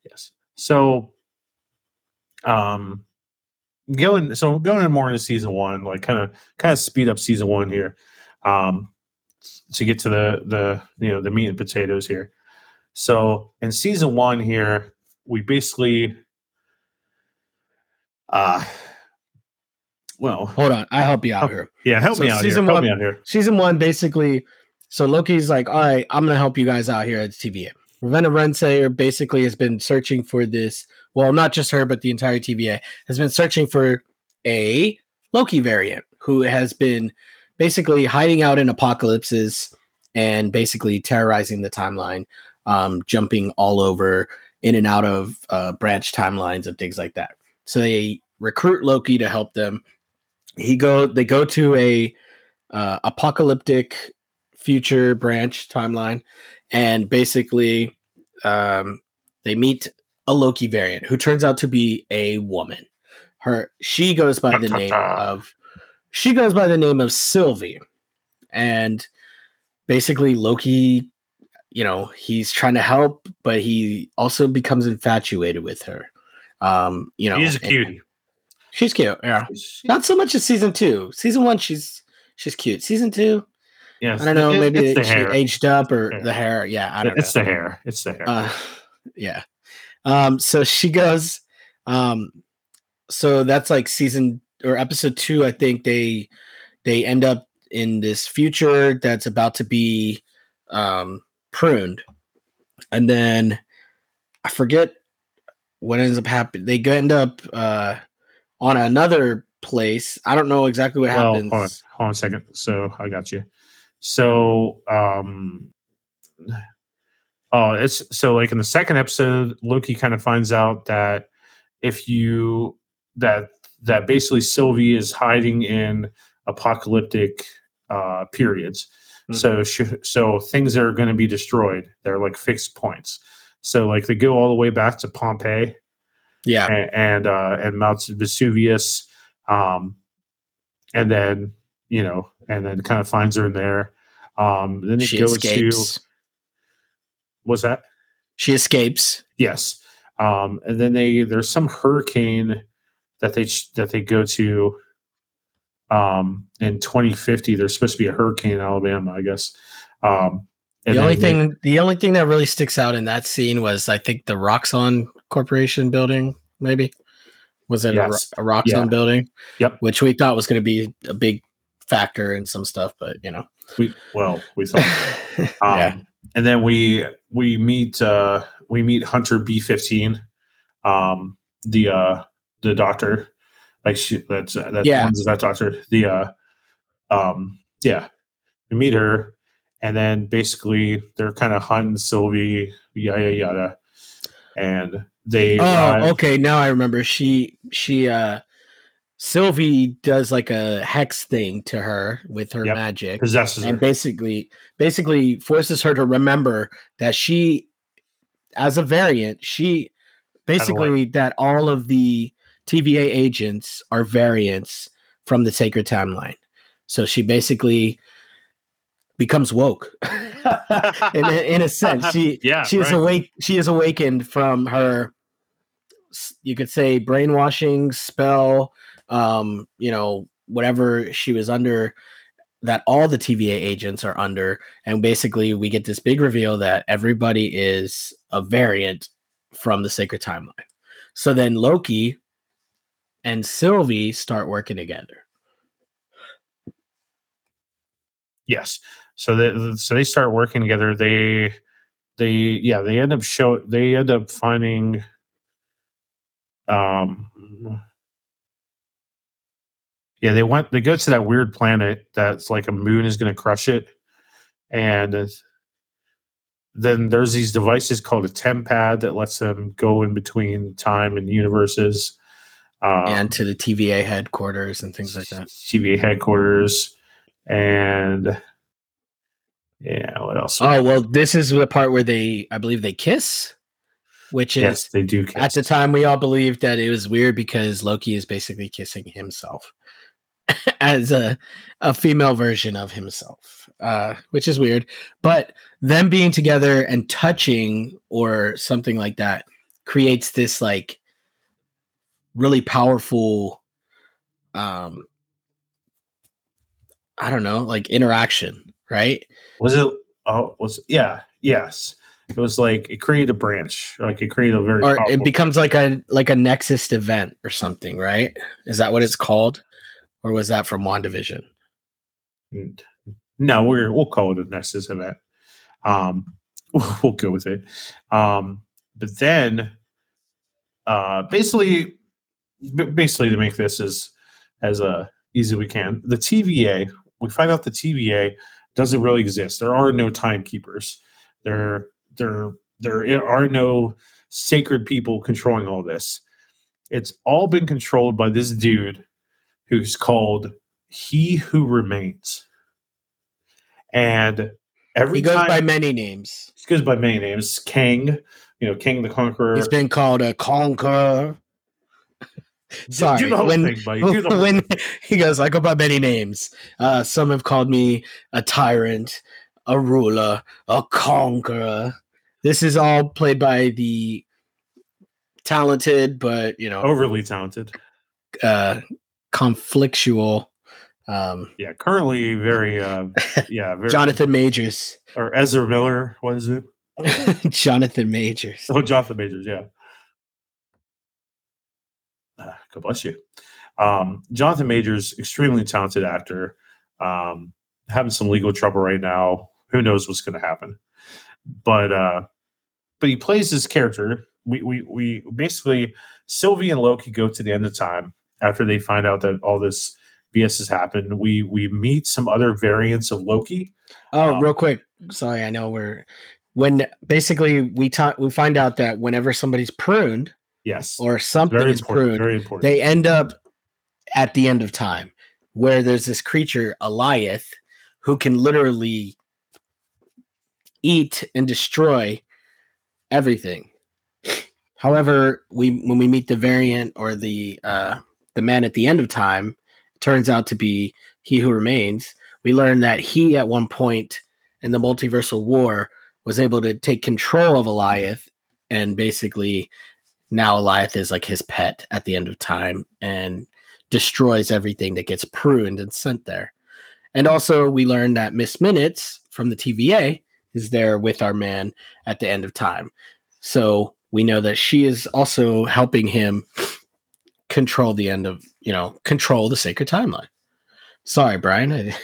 Yes. So um going so going more into season one, like kind of kind of speed up season one here. Um to get to the the you know the meat and potatoes here. So in season one here, we basically uh well hold on, I help you out here. Yeah, help so me out season here. Help one, me out here. Season one basically so Loki's like, all right, I'm gonna help you guys out here at the TVA. Ravenna Renslayer basically has been searching for this. Well, not just her, but the entire TVA has been searching for a Loki variant who has been basically hiding out in apocalypses and basically terrorizing the timeline, um, jumping all over in and out of uh, branch timelines and things like that. So they recruit Loki to help them. He go they go to a uh, apocalyptic future branch timeline, and basically um, they meet a Loki variant who turns out to be a woman. Her she goes by the name of she goes by the name of Sylvie, and basically Loki, you know, he's trying to help, but he also becomes infatuated with her. Um, you know, she's a cutie. She's cute, yeah. Not so much as season two. Season one, she's she's cute. Season two, yeah, I don't know. It, maybe she hair. aged up or the hair. the hair. Yeah, I don't. Know. It's know. the hair. It's the hair. Uh, yeah. Um. So she goes. Um. So that's like season or episode two, I think they they end up in this future that's about to be um, pruned, and then I forget what ends up happening. They end up uh, on another place. I don't know exactly what well, happens. Hold on, hold on a second. So I got you. So um, oh, it's so like in the second episode, Loki kind of finds out that if you that that basically Sylvie is hiding in apocalyptic uh, periods. Mm-hmm. So sh- so things are going to be destroyed. They're like fixed points. So like they go all the way back to Pompeii. Yeah. And and, uh, and Mount Vesuvius. Um, and then you know, and then kind of finds her in there. Um, then it she goes escapes. to what's that? She escapes. Yes. Um, and then they there's some hurricane that they that they go to um, in 2050. There's supposed to be a hurricane in Alabama, I guess. Um, the only thing, they, the only thing that really sticks out in that scene was, I think, the Roxxon Corporation building. Maybe was it yes. a, a Roxxon yeah. building? Yep. Which we thought was going to be a big factor in some stuff, but you know, we well we thought. um, yeah. And then we we meet uh we meet Hunter B fifteen, um the uh the doctor, like she that's uh, that yeah. that doctor. The uh, um, yeah, we meet her, and then basically they're kind of hunting Sylvie, yada yada, and they. Oh, okay. Now I remember. She she uh Sylvie does like a hex thing to her with her yep. magic, possesses and her. basically basically forces her to remember that she, as a variant, she basically that all of the TVA agents are variants from the sacred timeline. So she basically becomes woke in, in a sense. She yeah, she right. is awake. She is awakened from her, you could say, brainwashing spell. Um, you know, whatever she was under, that all the TVA agents are under, and basically we get this big reveal that everybody is a variant from the sacred timeline. So then Loki and Sylvie start working together. Yes. So they so they start working together. They they yeah they end up show they end up finding um yeah they went they go to that weird planet that's like a moon is going to crush it and then there's these devices called a tempad that lets them go in between time and universes um, and to the TVA headquarters and things like that. TVA headquarters and yeah, what else? Oh well, this is the part where they, I believe, they kiss, which is yes, they do. At the time, we all believed that it was weird because Loki is basically kissing himself as a a female version of himself, uh, which is weird. But them being together and touching or something like that creates this like really powerful um I don't know, like interaction, right? Was it? Oh, was yeah, yes. It was like it created a branch, like it created a very. Or it becomes like a like a Nexus event or something, right? Is that what it's called, or was that from Wandavision? No, we're we'll call it a Nexus event. Um, we'll go with it. Um, but then, uh, basically, basically to make this as as uh, easy as we can, the TVA. We find out the TVA doesn't really exist. There are no timekeepers. There, there, there are no sacred people controlling all this. It's all been controlled by this dude who's called He Who Remains. And every he goes time, by many names. He goes by many names. Kang, you know, Kang the Conqueror. He's been called a conqueror. Sorry, do when, thing, buddy. Do the whole when thing. he goes, I go by many names. Uh, some have called me a tyrant, a ruler, a conqueror. This is all played by the talented, but you know, overly talented. uh, conflictual. Um, Yeah, currently very, uh, yeah, very. Jonathan Majors. or Ezra Miller. What is it? Jonathan Majors. Oh, Jonathan Majors. Yeah. God bless you. Um, Jonathan Majors, extremely talented actor. Um, having some legal trouble right now. Who knows what's going to happen? But uh, but he plays this character. We we we basically Sylvie and Loki go to the end of time after they find out that all this BS has happened. We we meet some other variants of Loki. Oh, Um, real quick. Sorry, I know we're when basically we talk we find out that whenever somebody's pruned Yes, or something very is pruned, Very important. they end up at the end of time where there's this creature, Alioth, who can literally eat and destroy everything. However, we when we meet the variant or the uh the man at the end of time, turns out to be he who remains. We learn that he at one point in the multiversal war was able to take control of Alioth and basically now Alioth is like his pet at the end of time and destroys everything that gets pruned and sent there. And also, we learn that Miss Minutes from the TVA is there with our man at the end of time. So we know that she is also helping him control the end of, you know, control the sacred timeline. Sorry, Brian. I,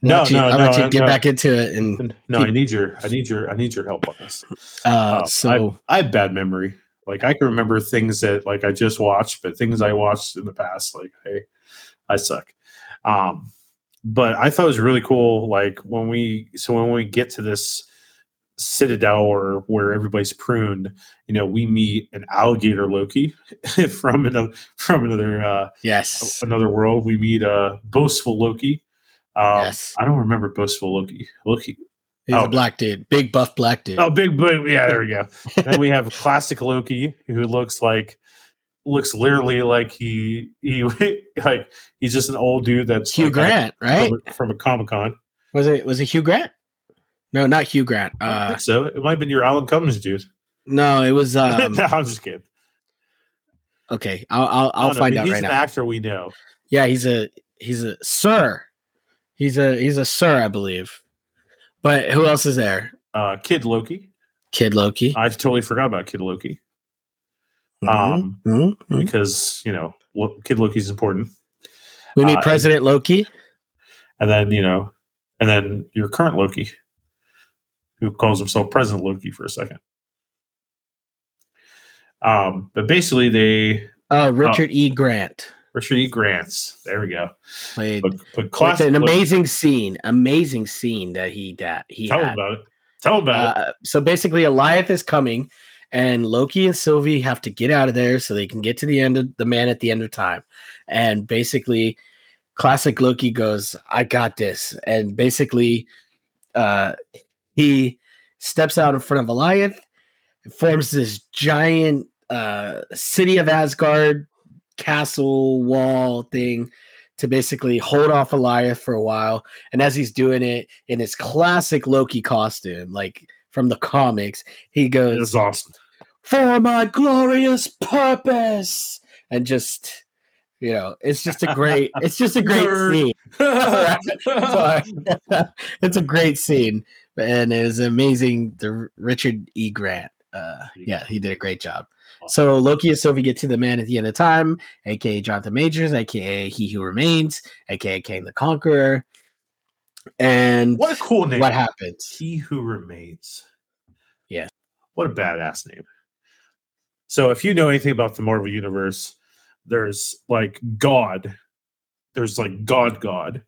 No, you, no, I'll let no, you get no. back into it. And No, I need your, I need your, I need your help on this. uh, Uh, so I, I have bad memory. Like I can remember things that like I just watched, but things I watched in the past, like hey, I suck. Um, but I thought it was really cool. Like when we, so when we get to this citadel or where everybody's pruned, you know, we meet an alligator Loki from another from another uh, yes, another world. We meet a boastful Loki. Um, Yes. I don't remember boastful Loki. Loki. He's oh. a black dude, big buff black dude. Oh, big. Yeah, there we go. then we have classic Loki, who looks like looks literally like he he like he's just an old dude that's Hugh like, Grant, right? from, a- from a Comic Con. Was it was it Hugh Grant? No, not Hugh Grant. I Uh, think so it might have been your Alan Cummins dude. no, it was. Um, no, I'm just kidding. okay, I'll I'll, I'll know, find but out he's right an now. actor we know. Yeah, he's a he's a sir. He's a he's a sir, I believe. But who else is there? Uh, Kid Loki. Kid Loki. I totally forgot about Kid Loki Mhm, um, mhm, mhm. because you know Kid Loki's important, We meet Uh, President Loki. and then you know, and then your current Loki, who calls himself President Loki for a second. Um, but basically, they Uh, Richard E. Grant E. Grants. There we go. played But, but an amazing scene. Amazing scene that he that he Tell had. about it. Tell about it. Uh, so basically, Alioth is coming, and Loki and Sylvie have to get out of there so they can get to the end of the man at the end of time. And basically, classic Loki goes, "I got this," and basically, uh, he steps out in front of Alioth, and forms this giant uh, city of Asgard castle wall thing to basically hold off Alioth for a while. And as he's doing it in his classic Loki costume, like from the comics, he goes, was awesome. For my glorious purpose. And just, you know, it's just a great, it's just a great scene. It's a great scene. And it was amazing. The Richard E. Grant. Uh, yeah, he did a great job. So Loki and Sylvie get to the man at the end of time, aka Jonathan Majors, aka He Who Remains, aka Kang the Conqueror. And what a cool name. what happens? He who remains. Yeah. What a badass name. So if you know anything about the Marvel universe, there's like God. There's like God God.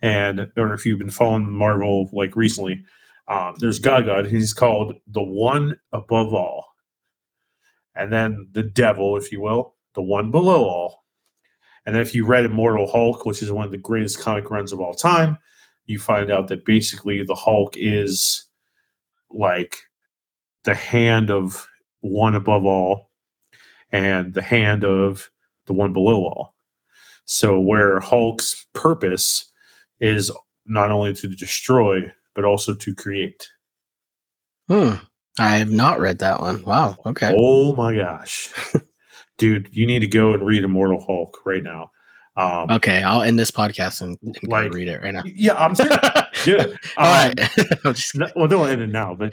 And or if you've been following Marvel like recently, um, there's God God. He's called the one above all. And then the devil, if you will, the one below all. And if you read Immortal Hulk, which is one of the greatest comic runs of all time, you find out that basically the Hulk is like the hand of one above all and the hand of the one below all. So, where Hulk's purpose is not only to destroy, but also to create. Hmm. I have not read that one. Wow. Okay. Oh my gosh. Dude, you need to go and read Immortal Hulk right now. Um, Okay. I'll end this podcast and, and go Like- read it right now. yeah, I'm serious. Yeah. All Um, right. I'm just No, well, don't end it now, but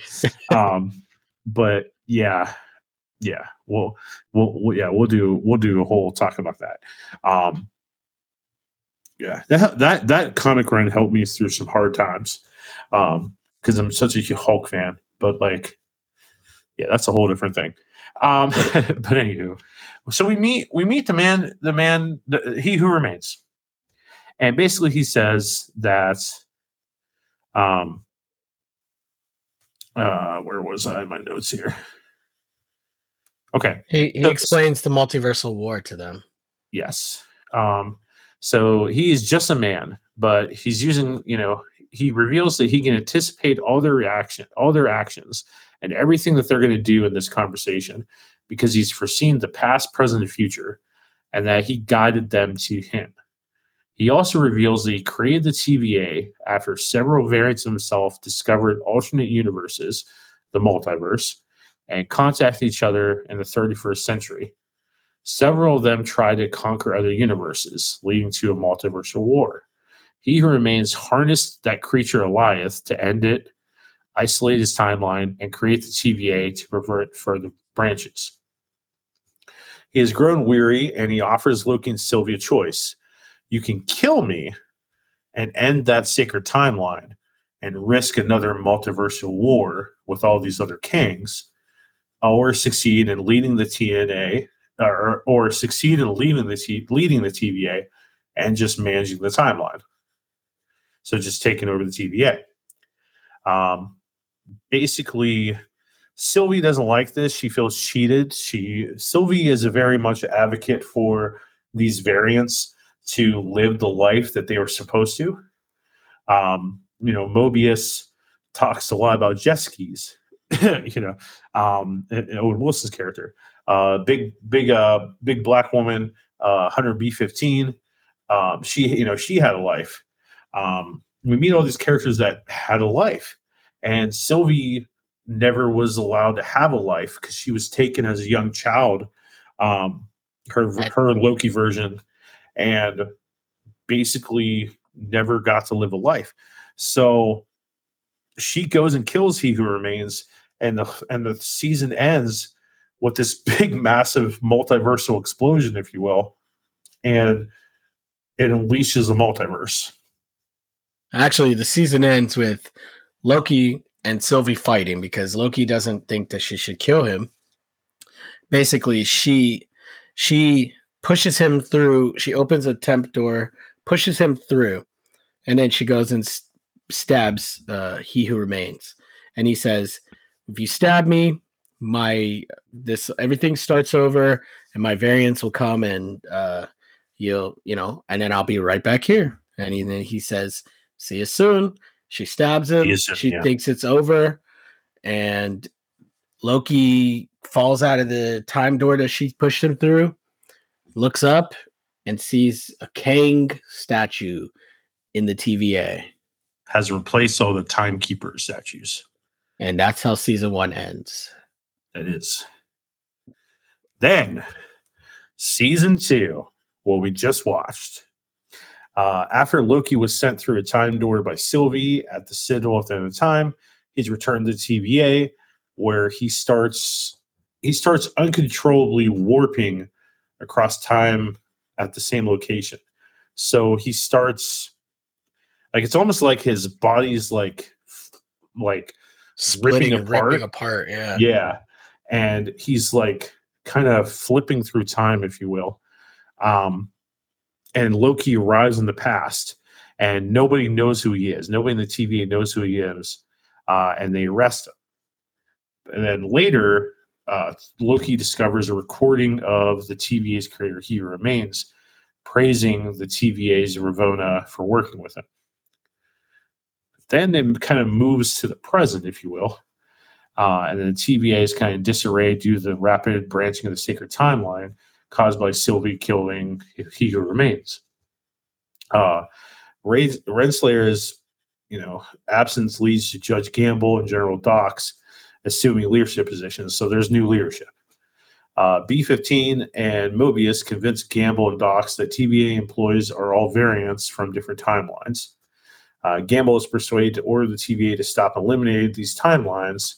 um, but yeah, yeah, we'll, we'll, we'll yeah, we'll do we'll do a whole talk about that. Um, yeah, that that that comic run helped me through some hard times, um, because I'm such a Hulk fan. But like, yeah, that's a whole different thing. Um, but anywho, so we meet we meet the man, the man, the, he who remains, and basically he says that um uh where was i in my notes here okay he, he So- explains the multiversal war to them. yes um so he is just a man but he's using you know he reveals that he can anticipate all their reaction all their actions and everything that they're going to do in this conversation because he's foreseen the past present and future and that he guided them to him He also reveals that he created the TVA after several variants of himself discovered alternate universes, the multiverse, and contacted each other in the 31st century. Several of them tried to conquer other universes, leading to a multiversal war. He who remains harnessed that creature Alioth to end it, isolate his timeline, and create the TVA to pervert further branches. He has grown weary and he offers Loki and Sylvia choice you can kill me and end that sacred timeline and risk another multiversal war with all these other kings, or succeed in leading the TNA, or, or succeed in the T, leading the TVA and just managing the timeline. So just taking over the TVA. Um, basically, Sylvie doesn't like this. She feels cheated. She Sylvie is a very much advocate for these variants to live the life that they were supposed to. Um, you know, Mobius talks a lot about jet skis. you know, um, and, and Owen Wilson's character, uh, big, big, uh, big black woman, uh, Hunter B fifteen. Um, she, you know, she had a life. Um, we meet all these characters that had a life, and Sylvie never was allowed to have a life because she was taken as a young child. Um, her her Loki version and basically never got to live a life. So she goes and kills he who remains, and the and the season ends with this big, massive multiversal explosion, if you will, and it unleashes a multiverse. Actually, the season ends with Loki and Sylvie fighting because Loki doesn't think that she should kill him. Basically, she she pushes him through. She opens a temp door, pushes him through, and then she goes and s- stabs uh, he who remains. And he says, "If you stab me, my this everything starts over, and my variants will come, and uh, you'll you know, and then I'll be right back here." And he, then he says, "See you soon." She stabs him. Soon, she yeah. thinks it's over, and Loki falls out of the time door that she pushed him through, looks up, and sees a Kang statue in the TVA. Has replaced all the timekeeper statues. And that's how season one ends. That is. Then, season two, what we just watched. Uh, after Loki was sent through a time door by Sylvie at the Citadel at the end of time, he's returned to TVA, where he starts he starts uncontrollably warping across time at the same location. So he starts like it's almost like his body's like like Splitting and apart. ripping apart. Yeah. yeah and he's like kind of flipping through time if you will um and loki arrives in the past and nobody knows who he is. Nobody in the tva knows who he is uh and they arrest him. And then later uh loki discovers a recording of the tva's creator he remains praising the tvas ravonna for working with him. Then it kind of moves to the present if you will uh, and then the TVA is kind of disarray due to the rapid branching of the sacred timeline caused by Sylvie killing He Who Remains. Uh, Renslayer's, you know, absence leads to Judge Gamble and General Dox assuming leadership positions. So there's new leadership. Uh, B15 and Mobius convince Gamble and Dox that TVA employees are all variants from different timelines. Uh, Gamble is persuaded to order the TVA to stop eliminating these timelines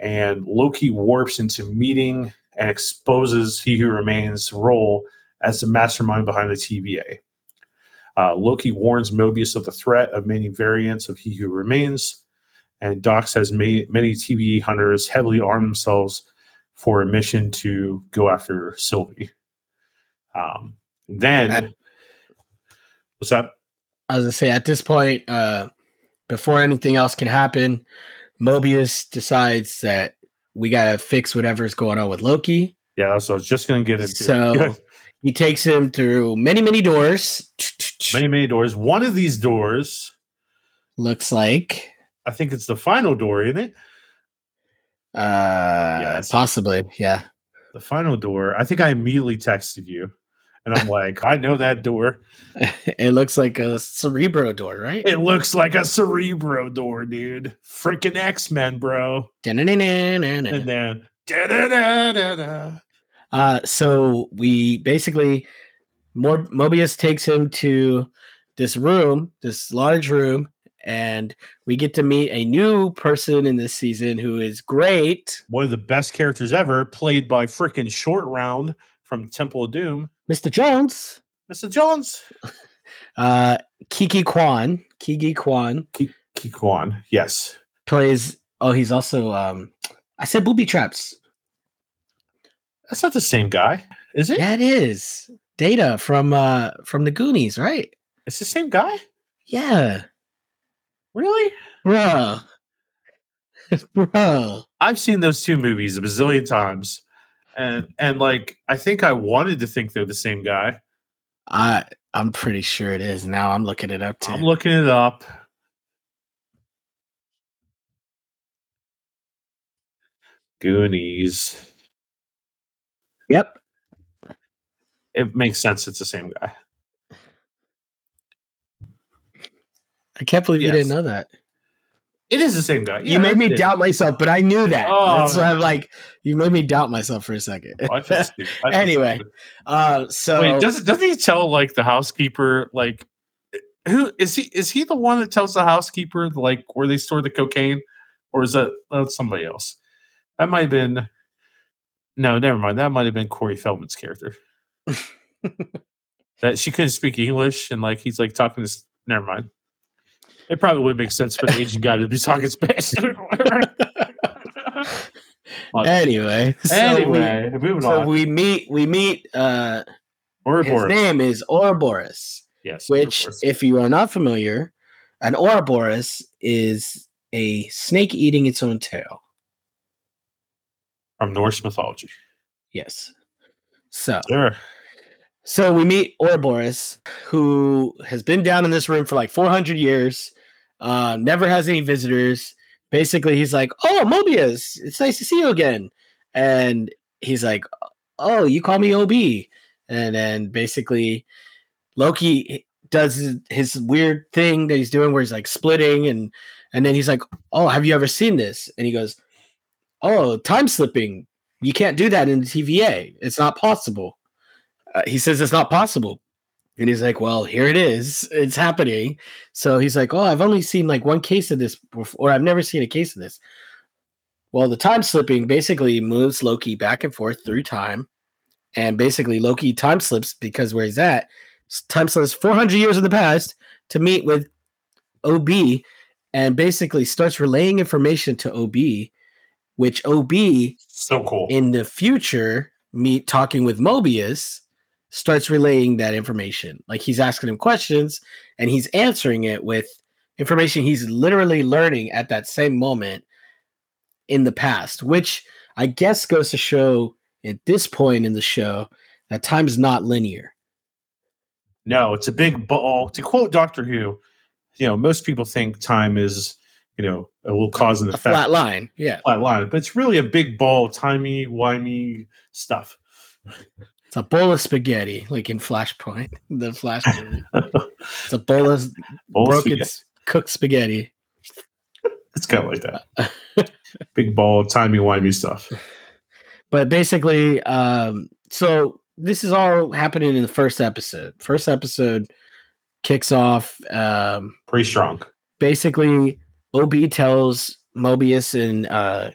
and Loki warps into meeting and exposes He Who Remains' role as the mastermind behind the TVA. Uh, Loki warns Mobius of the threat of many variants of He Who Remains, and Dox has made many TVA hunters heavily arm themselves for a mission to go after Sylvie. Um, then, At- what's that? I was gonna say at this point, uh, before anything else can happen, Mobius decides that we gotta fix whatever's going on with Loki. Yeah, so what I was just going to get into. So he takes him through many, many doors. many, many doors. One of these doors, Looks like I think it's the final door, isn't it? uh Yes. possibly, yeah. the final door, I think I immediately texted you and I'm like, I know that door. it looks like a cerebro door, right? It looks like a Cerebro door, dude. Freaking X Men, bro. And then, da-da-da-da-da. Uh, so we basically, Mor- Mobius takes him to this room, this large room, and we get to meet a new person in this season who is great, one of the best characters ever, played by freaking Short Round from Temple of Doom. Mr. Jones, Mr. Jones. uh, Ke Huy Quan. Kiki Kwan Kikwan. Yes. plays. Oh, he's also. Um, I said booby traps. That's not the same guy, is it? Yeah, it is. Data from uh from the Goonies, right? It's the same guy? Yeah, Really? bro, bro. I've seen those two movies a bazillion times. And and like I think I wanted to think they're the same guy. I I'm pretty sure it is. Now I'm looking it up too. I'm looking it up. Goonies. yep. It makes sense. It's the same guy. I can't believe you didn't know that. It is the same guy. you made me doubt myself, but I knew that. Oh, That's why I'm like, you made me doubt myself for a second. Oh, I feel. I feel Anyway, uh, so wait, doesn't doesn't he tell like the housekeeper like who is he? Is he the one that tells the housekeeper like where they store the cocaine, or is that that's somebody else? That might have been. No, never mind. That might have been Corey Feldman's character. that she couldn't speak English and like he's like talking this. Never mind. It probably would make sense for the Asian guy to be talking Spanish. anyway, so anyway, we, moving so on. we meet we meet uh his name is Ouroboros, yes. which Ouroboros. if you are not familiar, an Ouroboros is a snake eating its own tail. from Norse mythology. Yes. So Sure. So we meet Ouroboros, who has been down in this room for like 400 years, uh, never has any visitors. Basically, he's like, "Oh, Mobius, it's nice to see you again." And he's like, "Oh, you call me OB." And then basically, Loki does his, weird thing that he's doing, where he's like splitting, and and then he's like, "Oh, have you ever seen this?" And he goes, "Oh, time slipping. You can't do that in the TVA. It's not possible." uh, he says it's not possible and he's like well here it is. It's happening. So he's like oh i've only seen like one case of this before or i've never seen a case of this. Well the time slipping basically moves loki back and forth through time. And basically loki time slips because where he's at time slips 400 years in the past to meet with ob and basically starts relaying information to ob which ob So cool. in the future, meet talking with Mobius starts relaying that information. Like he's asking him questions and he's answering it with information he's literally learning at that same moment in the past, which I guess goes to show at this point in the show that time is not linear. No, it's a big ball. To quote Doctor Who, you know, most people think time is, you know, a little cause and A effect, flat line. Yeah. flat line, but it's really a big ball, timey, wimey stuff. It's a bowl of spaghetti, like in Flashpoint. The Flash. it's a bowl of Bowl broken spaghetti. cooked spaghetti. It's kind of like that. big ball, timey, wimey stuff. but basically um so this is all happening in the first episode first episode kicks off um Pretty strong. basically ob tells mobius and uh,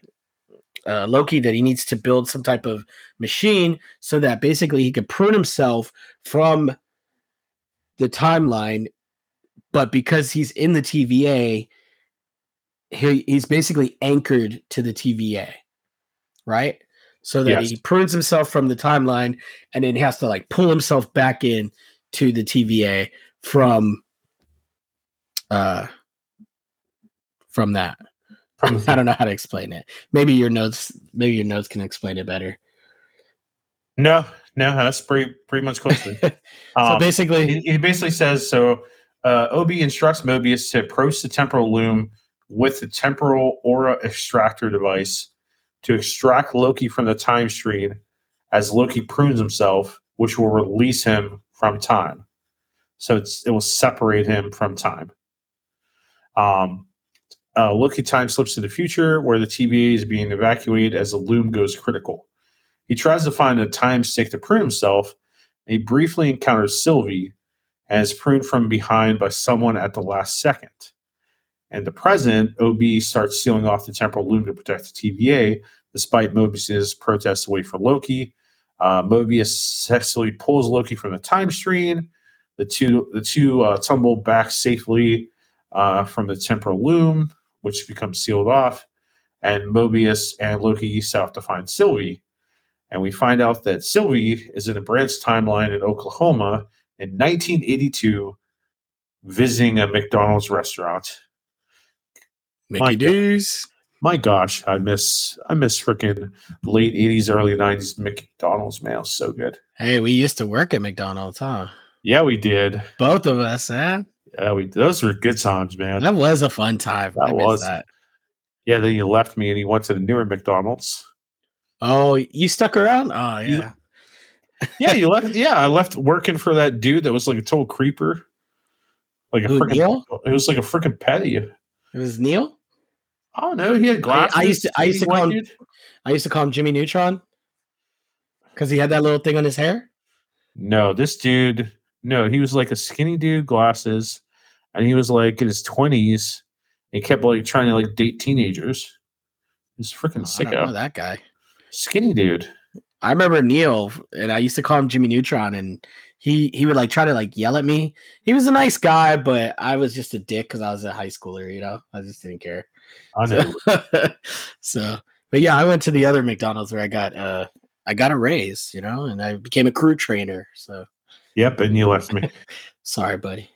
uh loki that he needs to build some type of machine so that basically he could prune himself from the timeline but because he's in the tva he, he's basically anchored to the tva right so that Yes. he prunes himself from the timeline and then he has to like pull himself back in to the TVA from uh from that. I don't know how to explain it. Maybe your notes maybe your notes can explain it better. no, no, that's pretty pretty much close. so Um, basically he, he basically says so. Uh, Ob instructs Mobius to approach the temporal loom with the temporal aura extractor device to extract Loki from the time stream as Loki prunes himself, which will release him from time. So it's, it will separate him from time. Um, uh, Loki time slips to the future where the TVA is being evacuated as the loom goes critical. He tries to find a time stick to prune himself. And he briefly encounters Sylvie is pruned from behind by someone at the last second. And the present, OB starts sealing off the temporal loom to protect the TVA, despite Mobius's protests away for Loki. Uh, Mobius successfully pulls Loki from the time stream. The two the two uh, tumble back safely uh, from the temporal loom, which becomes sealed off. And Mobius and Loki set out to find Sylvie. And we find out that Sylvie is in a branch timeline in Oklahoma in 1982, visiting a McDonald's restaurant. Mickey my D's. My gosh, I miss I miss freaking late 80s, early 90s McDonald's, was so good. Hey, we used to work at McDonald's, huh? Yeah, we did. Both of us, huh? Yeah, we those were good times, man. That was a fun time. That I was. that. Yeah, then you left me and you went to the newer McDonald's. Oh, you stuck around? Oh yeah. Yeah, you left. Yeah, I left working for that dude that was like a total creeper. Like a Who, freaking, Neil? it was like a freaking petty. It was Neil. Oh don't. He had glasses. I used to- I used to call him- dude. I used to call him Jimmy Neutron because he had that little thing on his hair. No, this dude, no, he was like a skinny dude, glasses, and he was like in his twenties. He kept like trying to like date teenagers. He's freaking Oh, I don't sicko. that guy. Skinny dude. I remember Neil, and I used to call him Jimmy Neutron, and he he would like try to like yell at me. He was a nice guy, but I was just a dick because I was a high schooler. You know, I just didn't care. I know. So, so, but yeah, I went to the other McDonald's where I got uh I got a raise, you know, and I became a crew trainer. So yep, and you left me. sorry, buddy.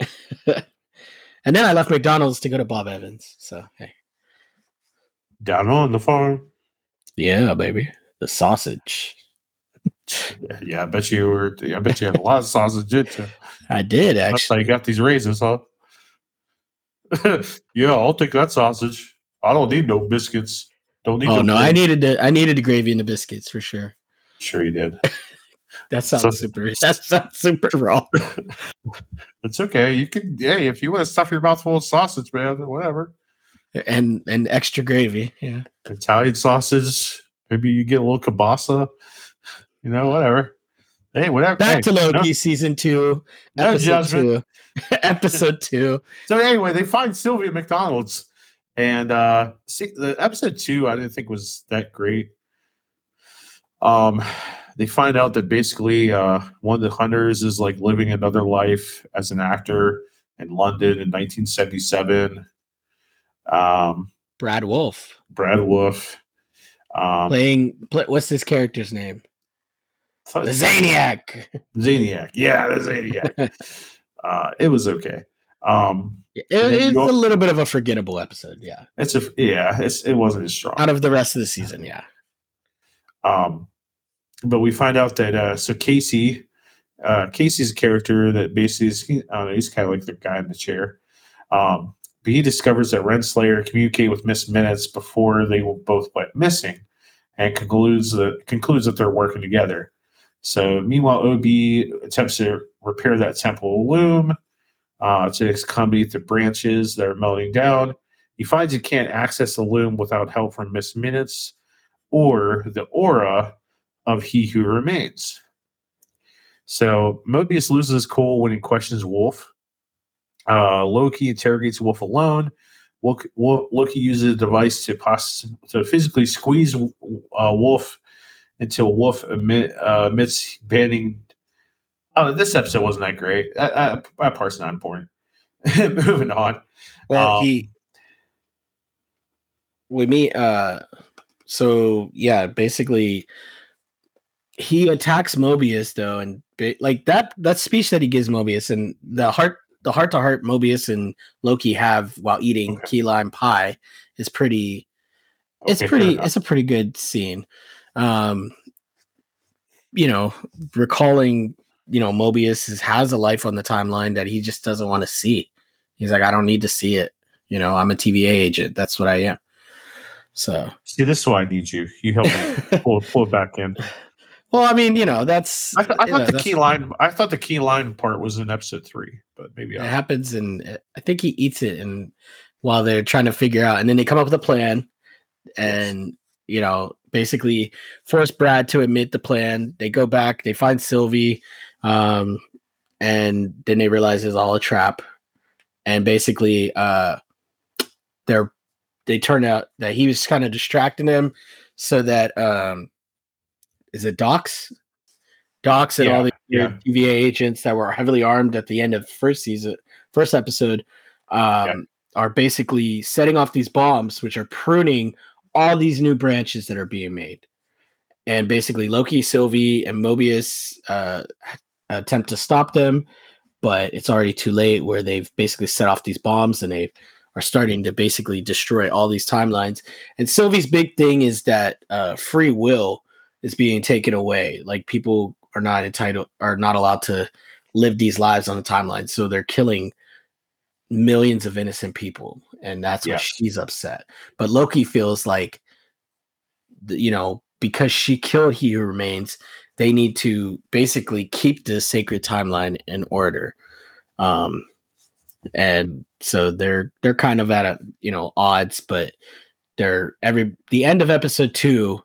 and then I left McDonald's to go to Bob Evans. So hey, Down on the farm. yeah, baby, the sausage. Yeah, I bet you were. I bet you had a lot of sausage in you. I did That's actually. you got these raisins, huh? yeah, I'll take that sausage. I don't need no biscuits. Don't need. Oh no no, I needed the I needed the gravy and the biscuits for sure. Sure, you did. That sounds So- super. That sounds super raw. It's okay. You can. Yeah, if you want to stuff your mouth full of sausage, man, whatever. and and extra gravy. Yeah. Italian sausage. Maybe you get a little kielbasa. You know, whatever. Hey, whatever. Back Hey, to no- Loki season two, no episode judgment. two, episode two. So anyway, they find Sylvia McDonald's, and uh see, the episode two I didn't think was that great. Um, they find out that basically uh one of the hunters is like living another life as an actor in London in 1977. Um, Brad Wolfe Brad Wolfe. Um, playing. Play, what's his character's name? The Zaniac. Zaniac. Yeah, the Zaniac. uh, it was okay. Um, It- it's a little bit of a forgettable episode. Yeah. it's a yeah, it's it wasn't as strong. Out of the rest of the season. Yeah. Um, but we find out that uh, so Casey, uh, Casey's a character that basically is he, know, he's kind of like the guy in the chair. Um, but he discovers that Renslayer communicated with Miss Minutes before they both went missing, and concludes that concludes that they're working together. So meanwhile, OB attempts to repair that temporal loom uh, to accommodate the branches that are melting down. He finds he can't access the loom without help from Miss Minutes or the aura of he who remains. So Mobius loses his cool when he questions Wolfe. Uh, Loki interrogates Wolfe alone. Loki, Loki uses a device to poss- to physically squeeze uh, Wolfe until Wolfe admit, uh, admits banning. Oh, this episode wasn't that great. That, that, that part's not important. Moving on. Well, Um, he we meet. Uh, so yeah, basically, he attacks Mobius though, and like that that speech that he gives Mobius and the heart the heart to heart Mobius and Loki have while eating Okay. key lime pie is pretty. It's Okay, pretty. It's a pretty good scene. Um, you know, recalling you know Mobius is, has a life on the timeline that he just doesn't want to see. He's like, I don't need to see it. You know, I'm a TVA agent. That's what I am. So, See, this is why I need you. You help me pull, pull it back in. Well, I mean, you know, that's I, th- I thought know, the key line. I thought the key line part was in episode three, but maybe It I. happens, and I think he eats it, and while they're trying to figure out, and then they come up with a plan, and you know, basically force Brad to admit the plan. They go back, they find Sylvie, um, and then they realize it's all a trap, and basically, uh, they're they turn out that he was kind of distracting them, so that um, is it Dox, Dox, and all the Yeah, TVA agents that were heavily armed at the end of first season, first episode, um, are basically setting off these bombs, which are pruning all these new branches that are being made. And basically, Loki, Sylvie, and Mobius uh, attempt to stop them, but it's already too late. Where they've basically set off these bombs and they are starting to basically destroy all these timelines. And Sylvie's big thing is that uh, free will is being taken away. Like people are not entitled, are not allowed to live these lives on the timeline. So they're killing millions of innocent people, and that's why she's upset. But Loki feels like, you know, because she killed He Who Remains, they need to basically keep the sacred timeline in order. Um, and so they're they're kind of at a you know odds, but they're every the end of episode two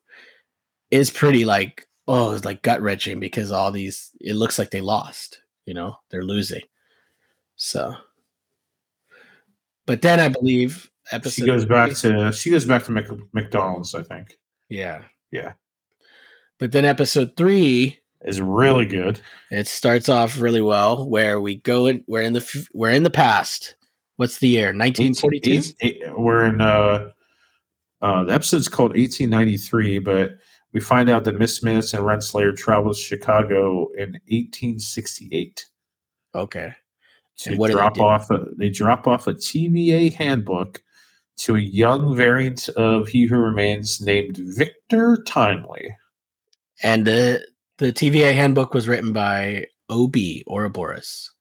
is pretty like oh it's like gut wrenching because all these it looks like they lost you know they're losing so but then i believe episode She goes back to she goes back to Mc, McDonald's. I think. yeah Yeah. But then episode three, is really good. it starts off really well, where we go in. We're in the we're in the past. What's the year? 1942. Eight- eight- we're in uh, uh, the episode's called 1893, but we find out that Miss Minutes and Renslayer travel to Chicago in 1868 Okay. to And what do they drop off. A, they drop off a TVA handbook to a young variant of He Who Remains named Victor Timely. And the the TVA handbook was written by OB Ouroboros.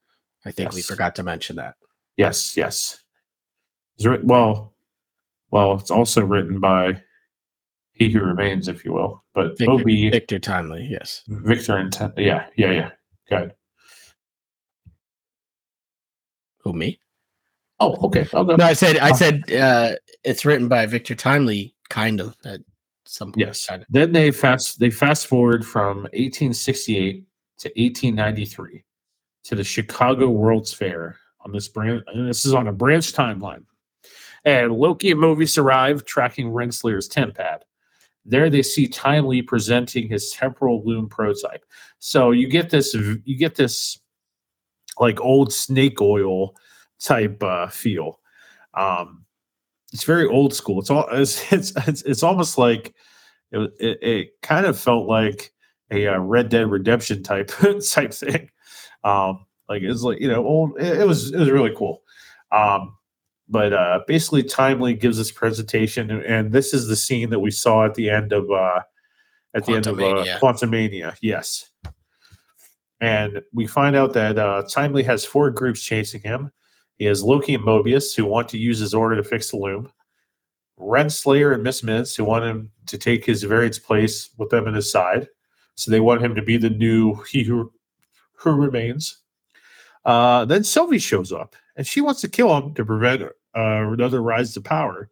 I think we forgot to mention that. Yes, yes. It's well, well, it's also written by He Who Remains, if you will. But Victor, OB Victor Timely, yes. Victor and Tim- yeah, yeah, yeah. Good. Who me? Oh, okay. I'll. No, I said I Uh, said uh, it's written by Victor Timely, kind of at some point. Yes. kind of. Then they fast they fast forward from 1868 to 1893 to the Chicago World's Fair on this branch. And this is on a branch timeline. And Loki and Mobius arrive, tracking Renslayer's pad. There they see Timely presenting his temporal loom prototype. So you get this you get this like old snake oil type uh, feel. Um, it's very old school. It's all it's it's it's, it's almost like it, it, it kind of felt like a uh, Red Dead Redemption type type thing. Um, like it's like you know old. It, it was it was really cool. Um, but uh, basically, Timely gives this presentation, and, this is the scene that we saw at the end of uh, at the end of uh, Quantumania. Quantumania. Yes. And we find out that uh, Timely has four groups chasing him. He has Loki and Mobius, who want to use his order to fix the loom. Renslayer and Miss Minutes, who want him to take his variant's place with them at his side. So they want him to be the new He Who, who Remains. Uh, then Sylvie shows up, and she wants to kill him to prevent uh, another rise to power.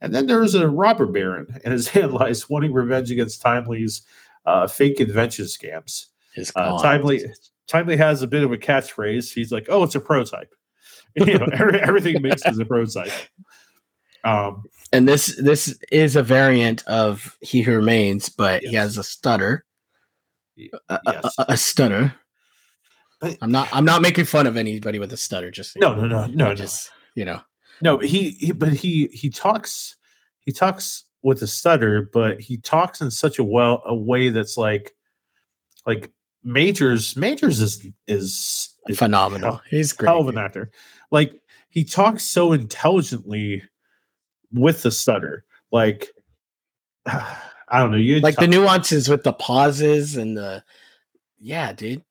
And then there's a robber baron and his allies wanting revenge against Timely's uh, fake invention scams. Uh. Timely Timely has a bit of a catchphrase. He's like, "Oh, it's a prototype." you know, every, everything makes is a prototype. Um, and this this is a variant of He Who Remains, but he has a stutter. Y- A, yes. a- a stutter. I'm not. I'm not making fun of anybody with a stutter. Just no, no, no, no, no, just you know. no. He, he, but he, he talks, he talks with a stutter, but he talks in such a well a way that's like, like Majors. Majors is is, is Phenomenal. He's great. hell of an actor. Like he talks so intelligently with the stutter. Like I don't know. You like the nuances with the pauses and the yeah dude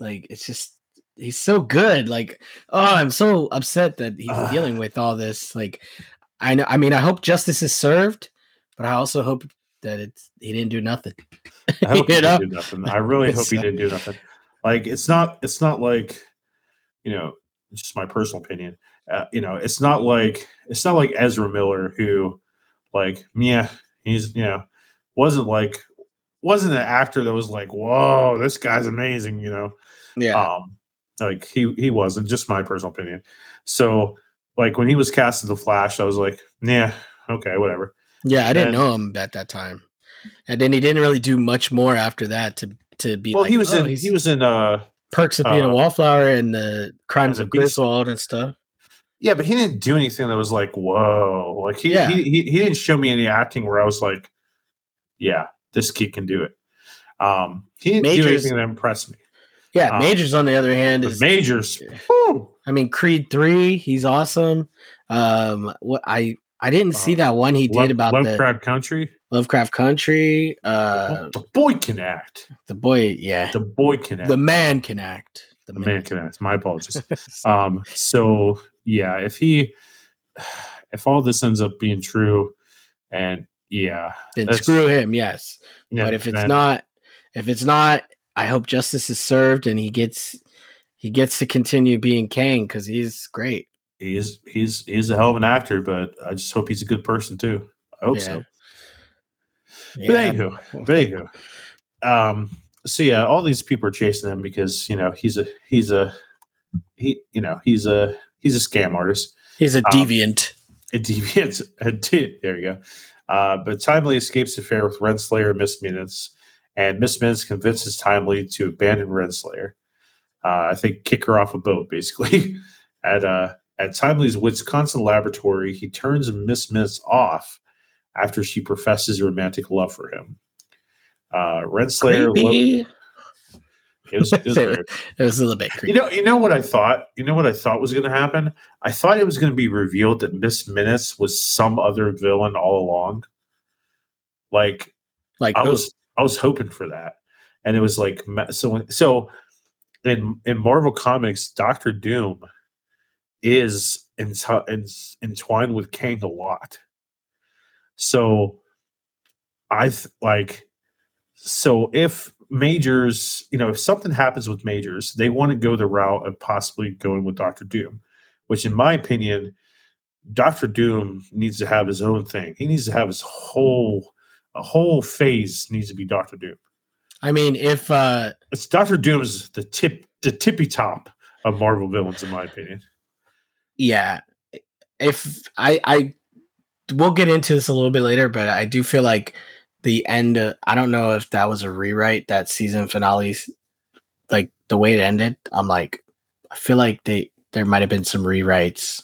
like it's just he's so good like oh i'm so upset that he's Ugh. dealing with all this like i know i mean i hope justice is served but i also hope that it's he didn't do nothing I hope he know didn't do nothing. I really hope he didn't do nothing. Like it's not. It's not like, you know, it's just my personal opinion. Uh, you know, it's not like it's not like Ezra Miller who, like, yeah, he's you know, wasn't like wasn't an actor that was like, whoa, this guy's amazing. You know, yeah um, like he he wasn't. Just my personal opinion. So, like when he was cast as the Flash, I was like, yeah, okay, whatever. yeah i didn't and- know him at that time and then he didn't really do much more after that to to be Well, like, he was oh, in he was in uh perks of being a uh, wallflower and the crimes of griswold and stuff Yeah, but he didn't do anything that was like, whoa. Like he Yeah. he, he he didn't show me any acting where I was like, yeah, this kid can do it. Um, he didn't do Majors- anything that impressed me. Yeah Um, majors on the other hand is majors, whew, I mean, Creed three, he's awesome. Um, what I I didn't see Uh, that one he did Love, about the Lovecraft Country. Lovecraft Country. Uh, the boy can act. the boy, yeah, The boy can act. the man can act. The, The man can act. My apologies. um, so yeah, if he, if all this ends up being true, and yeah, then screw him, yes. yeah but if it's then- not, if it's not, I hope justice is served and he gets he gets to continue being Kang because he's great. he's he's he's a hell of an actor, but I just hope he's a good person too. I hope Yeah. so. But Yeah. anywho, but anywho, um, so yeah, all these people are chasing him because you know he's a he's a he you know he's a he's a scam artist. He's a um, deviant. A deviant. A de- there you go. Uh, but Timely escapes the fair with Renslayer Minutes, and Miss Minutes convinces Timely to abandon Renslayer. Uh, I think kick her off a boat, basically. at uh, at Timely's Wisconsin laboratory, he turns Miss Minutes off after she professes romantic love for him. Uh, Renslayer. Creepy. It was, it was. It was a little bit creepy. You know, you know what I thought. You know what I thought was going to happen. I thought it was going to be revealed that Miss Minutes was some other villain all along. Like like I was, I was hoping for that, and it was like so. So in in Marvel Comics, Doctor Doom is entwined with Kang a lot. So I th- like so if majors, you know, if something happens with majors, they want to go the route of possibly going with Doctor Doom, which, in my opinion, Doctor Doom needs to have his own thing. He needs to have his whole a whole phase needs to be Doctor Doom. I mean, if uh It's Doctor Doom is the tip the tippy top of Marvel villains, in my opinion. yeah, if I I we'll get into this a little bit later, but I do feel like the end. Uh, I don't know if that was a rewrite that season finales, like the way it ended. I'm like, I feel like they there might have been some rewrites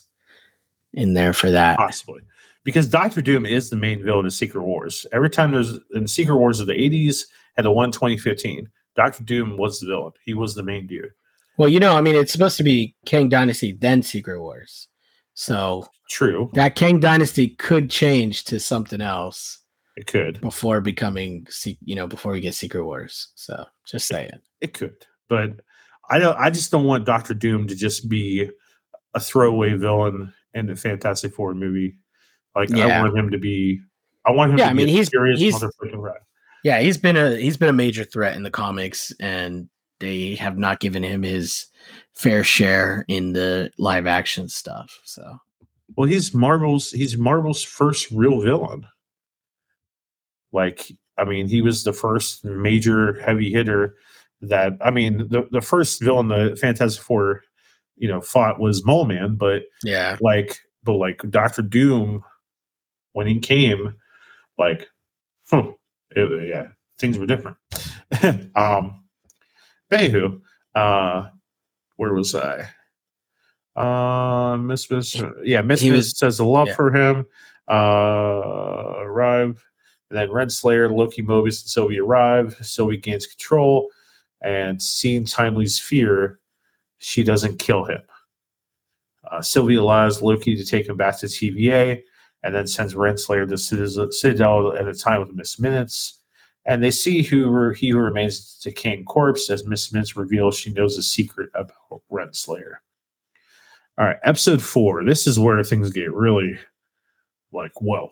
in there for that. Possibly. Because Doctor Doom is the main villain in Secret Wars. Every time there's in Secret Wars of the 80s and the one 2015, Doctor Doom was the villain. He was the main dude. Well, you know, I mean, it's supposed to be Kang Dynasty then Secret Wars, so True. that Kang Dynasty could change to something else It could. before becoming, you know, before we get Secret Wars. So just saying. It could. But I don't I just don't want Doctor Doom to just be a throwaway villain in the Fantastic Four movie. Like I want him to be I want him Yeah, to I be mean, a he's- serious he's- motherfucking rat. Yeah, he's been a he's been a major threat in the comics, and they have not given him his fair share in the live action stuff. So Well, he's Marvel's he's Marvel's first real villain. Like, I mean, he was the first major heavy hitter that I mean, the, the first villain the Fantastic Four, you know, fought was Mole Man, but yeah, like but like Doctor Doom when he came, like huh, it- yeah, things were different. um anywho, uh where was I? Uh Miss Miss yeah, Miss Miss says the love yeah. for him. Uh arrive. And then Renslayer, Loki, Mobius, and Sylvie arrive. Sylvie gains control, and seeing Timely's fear, she doesn't kill him. Uh, Sylvie allows Loki to take him back to TVA and then sends Renslayer to Citadel at a time with Miss Minutes. And they see who he who remains to King Corpse as Miss Minutes reveals she knows a secret about Renslayer. All right, episode four. This is where things get really like, whoa.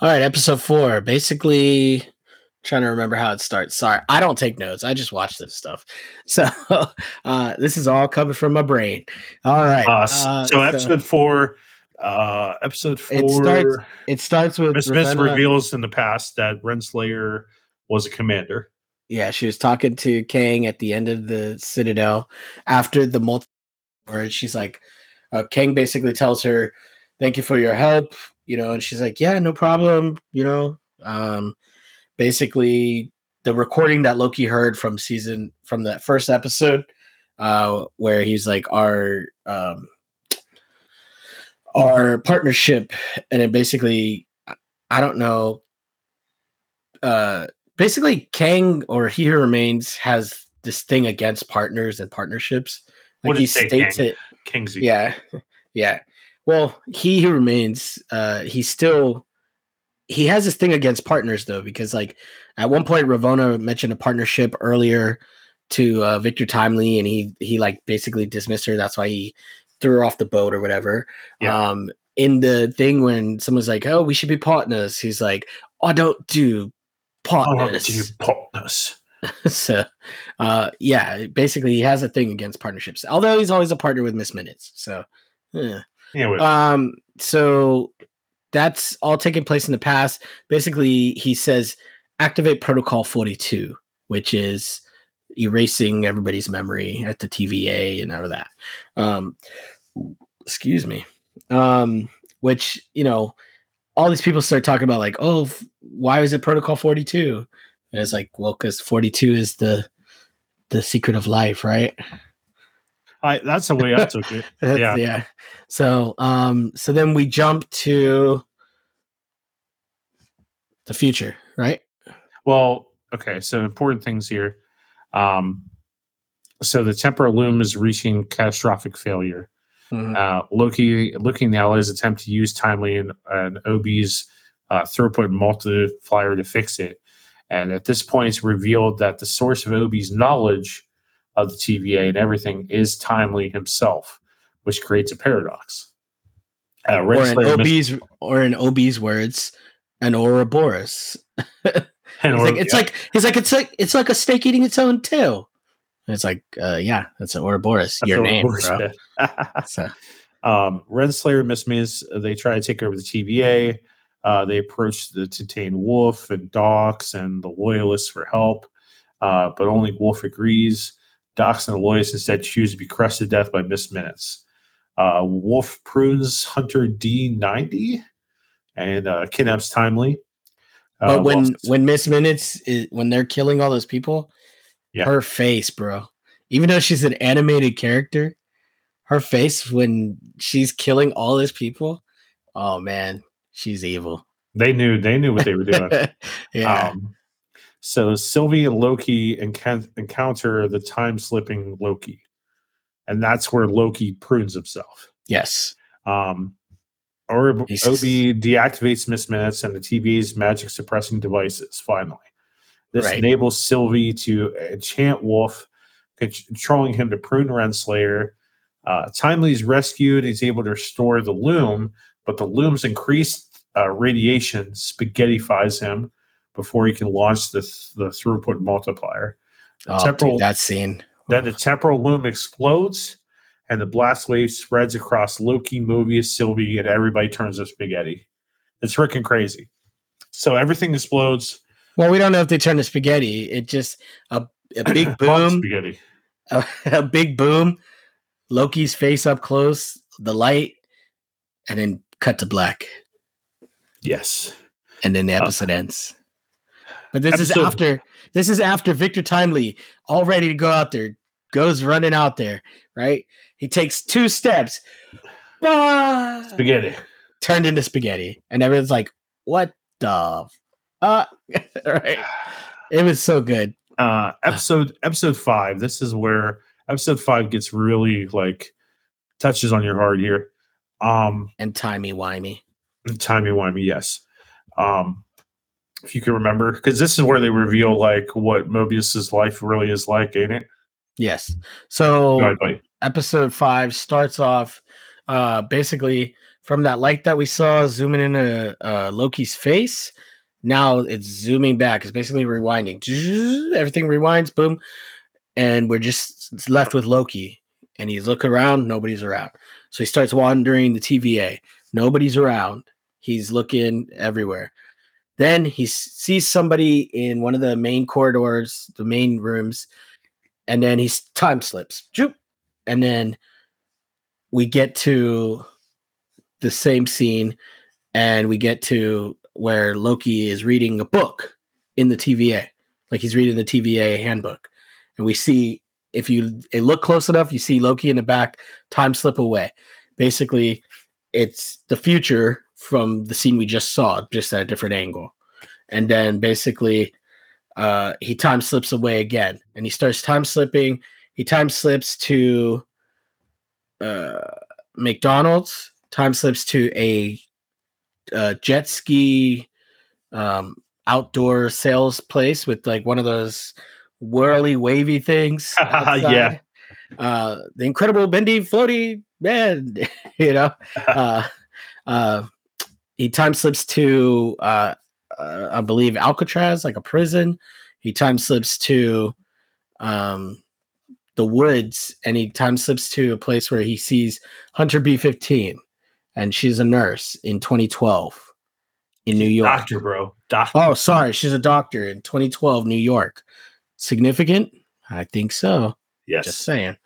All right, episode four. Basically, trying to remember how it starts. Sorry, I don't take notes. I just watch this stuff. So uh, this is all coming from my brain. All right. Uh, uh, so episode four, uh, episode four. It starts it starts with Miss Ravonna- reveals in the past that Renslayer was a commander. Yeah, she was talking to Kang at the end of the Citadel after the multi. Where she's like, uh, Kang basically tells her, "Thank you for your help," you know, and she's like, "Yeah, no problem," you know. Um, basically, the recording that Loki heard from season from that first episode, uh, where he's like, "Our um, our partnership," and it basically, I- don't know. Uh, basically Kang or He Who Remains has this thing against partners and partnerships. What Like he say, states Kang? it. Kingsley. Yeah. Yeah. Well, He Who Remains, uh, he still he has this thing against partners though, because like at one point Ravonna mentioned a partnership earlier to uh, Victor Timely, and he he like basically dismissed her. That's why he threw her off the boat or whatever. Yeah. Um, in the thing when someone's like, "Oh, we should be partners," he's like, "I don't do partners." do you partners? so uh yeah basically he has a thing against partnerships although he's always a partner with miss minutes so yeah. Anyway, um so that's all taking place in the past basically he says activate protocol 42 which is erasing everybody's memory at the tva and all of that um excuse me um which you know, all these people start talking about like, oh, f- why is it Protocol Forty Two? And it's like, well, because Forty Two is the the secret of life, right? I, that's the way I took it. Yeah. yeah. So, um, so then we jump to the future, right? Well, okay. So important things here. Um, so the temporal loom is reaching catastrophic failure. Mhm. Uh, Loki, looking the Allies attempt to use timely and, and OB's uh, throughput multiplier to fix it. And at this point, it's revealed that the source of OB's knowledge of the TVA and everything is timely himself, which creates a paradox. Uh, or in mis- OB's or in OB's words, an Ouroboros. It's or- like it's like he's like it's like it's like a steak eating its own tail. And it's like, uh, yeah, that's an Ouroboros. That's Your name, bro. So, Um, Renslayer and Miss Miz, they try to take over the TVA. Uh, they approach the Titan Wolfe and Dox and the Loyalists for help, uh, but only Wolfe agrees. Dox and the Loyalists instead choose to be crushed to death by Miss Minutes. Uh, Wolfe prunes Hunter D90 and uh, kidnaps Timely. Uh, but when when Miss Minutes is, when they're killing all those people, Yeah. her face, bro. Even though she's an animated character, her face when she's killing all those people, oh man, she's evil. they knew they knew what they were doing. yeah. Um, so Sylvie and Loki encou- encounter the time slipping Loki, and that's where Loki prunes himself. yes. Um, or OB deactivates Miss Minutes and the TV's magic suppressing devices. Finally, this Right. enables Sylvie to enchant Wolfe, controlling him to prune Renslayer. Uh, Timely is rescued. He's able to restore the loom, but the loom's increased uh, radiation spaghettifies him before he can launch the, the throughput multiplier. The Oh, temporal- dude, that scene. then the temporal loom explodes, and the blast wave spreads across Loki, Mobius, Sylvie, and everybody turns to spaghetti. It's freaking crazy. So everything explodes. Well, we don't know if they turn to spaghetti. It just a, a big boom, Spaghetti. a, a big boom. Loki's face up close, the light, and then cut to black, Yes. and then the Uh, episode ends. But this is after this is after Victor Timely, all ready to go out there, goes running out there. Right, he takes two steps, ah, Spaghetti. turned into spaghetti, and everyone's like, "What the?" F-? Uh, right. It was so good. Uh, episode episode five. This is where episode five gets really like touches on your heart here. Um, and timey wimey. timey wimey, yes. Um, if you can remember, because this is where they reveal like what Mobius's life really is like, ain't it? Yes. So ahead, episode five starts off uh basically from that light that we saw zooming into uh Loki's face. Now it's zooming back. It's basically rewinding. Everything rewinds, boom, and we're just left with Loki. And he's looking around, nobody's around. So he starts wandering the TVA. Nobody's around. He's looking everywhere. Then he sees somebody in one of the main corridors, the main rooms, and then he time slips. And then we get to the same scene, and we get to where Loki is reading a book in the TVA, like he's reading the TVA handbook, and we see if you look close enough, you see Loki in the back, time slip away. Basically, it's the future from the scene we just saw, just at a different angle. And then basically, uh, he time slips away again, and he starts time slipping. He time slips to uh, McDonald's. Time slips to a, uh jet ski um, outdoor sales place with like one of those whirly wavy things. Yeah. Uh, the incredible bendy floaty man, you know. Uh, uh, he time slips to uh, uh, I believe Alcatraz, like a prison. He time slips to um, the woods, and he time slips to a place where he sees Hunter B fifteen, and she's a nurse in 2012 in New York. Doctor, bro. Doctor. Oh, sorry, she's a doctor in 2012 New York. Significant? I think so. yes. Just saying.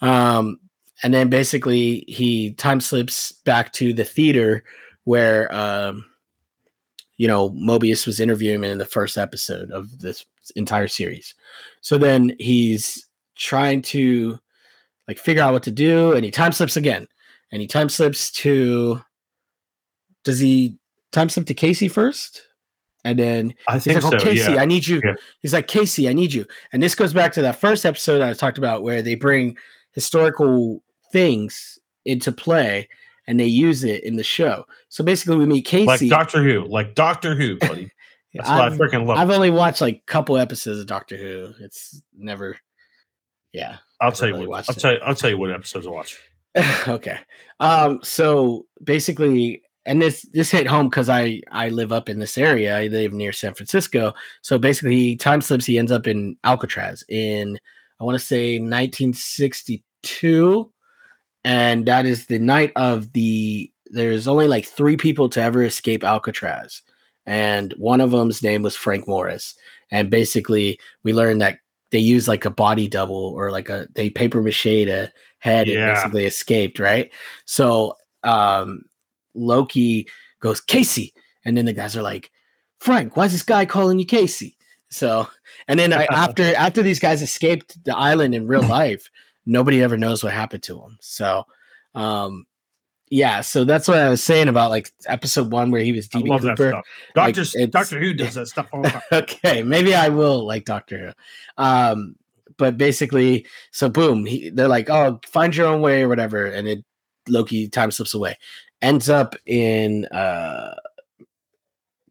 Um, and then basically he time slips back to the theater where um, you know Mobius was interviewing him in the first episode of this entire series. So then he's trying to like figure out what to do, and he time slips again, and he time slips to. Does he time slip to Casey first? And then I he's think like, "Oh, so. Casey, yeah. I need you." Yeah. He's like, "Casey, I need you." And this goes back to that first episode I talked about, where they bring historical things into play and they use it in the show. So basically, we meet Casey. like Doctor Who, like Doctor Who, buddy. That's what I I've- freaking love. I've only watched like a couple episodes of Doctor Who. It's never, yeah. I'll tell you really what. I'll it. tell you. I'll tell you what episodes to watch. okay. Um. So basically, and this this hit home because I I live up in this area. I live near San Francisco. So basically, he time slips. He ends up in Alcatraz in I want to say 1962, and that is the night of the. There's only like three people to ever escape Alcatraz, and one of them's name was Frank Morris. And basically, we learned that they use like a body double or like a they paper mache a head and basically escaped, right? So um Loki goes, Casey. And then the guys are like, Frank, why is this guy calling you Casey? So and then I, after after these guys escaped the island in real life, nobody ever knows what happened to him. So um yeah, so that's what I was saying about like episode one where he was I DB love that Cooper. stuff. like, Doctor it's- Doctor Who does that stuff all the time. okay, maybe I will like Doctor Who. Um, but basically, so boom, he, they're like, "Oh, find your own way" or whatever, and it Loki time slips away. Ends up in. uh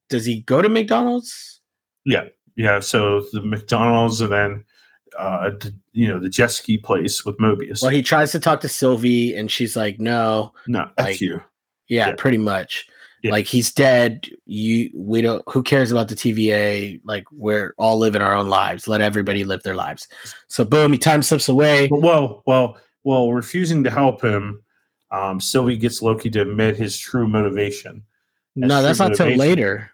Does he go to McDonald's? Yeah, yeah. So the McDonald's and then uh d- you know the jet ski place with Mobius. Well, he tries to talk to Sylvie, and she's like, "No." no, like- you. Yeah, Yeah. pretty much. Yeah. Like he's dead. You, we don't. Who cares about the TVA? Like we're all living our own lives. Let everybody live their lives. So boom, he time slips away. Well, well, well, refusing to help him, um, Sylvie gets Loki to admit his true motivation. No, that's not till later.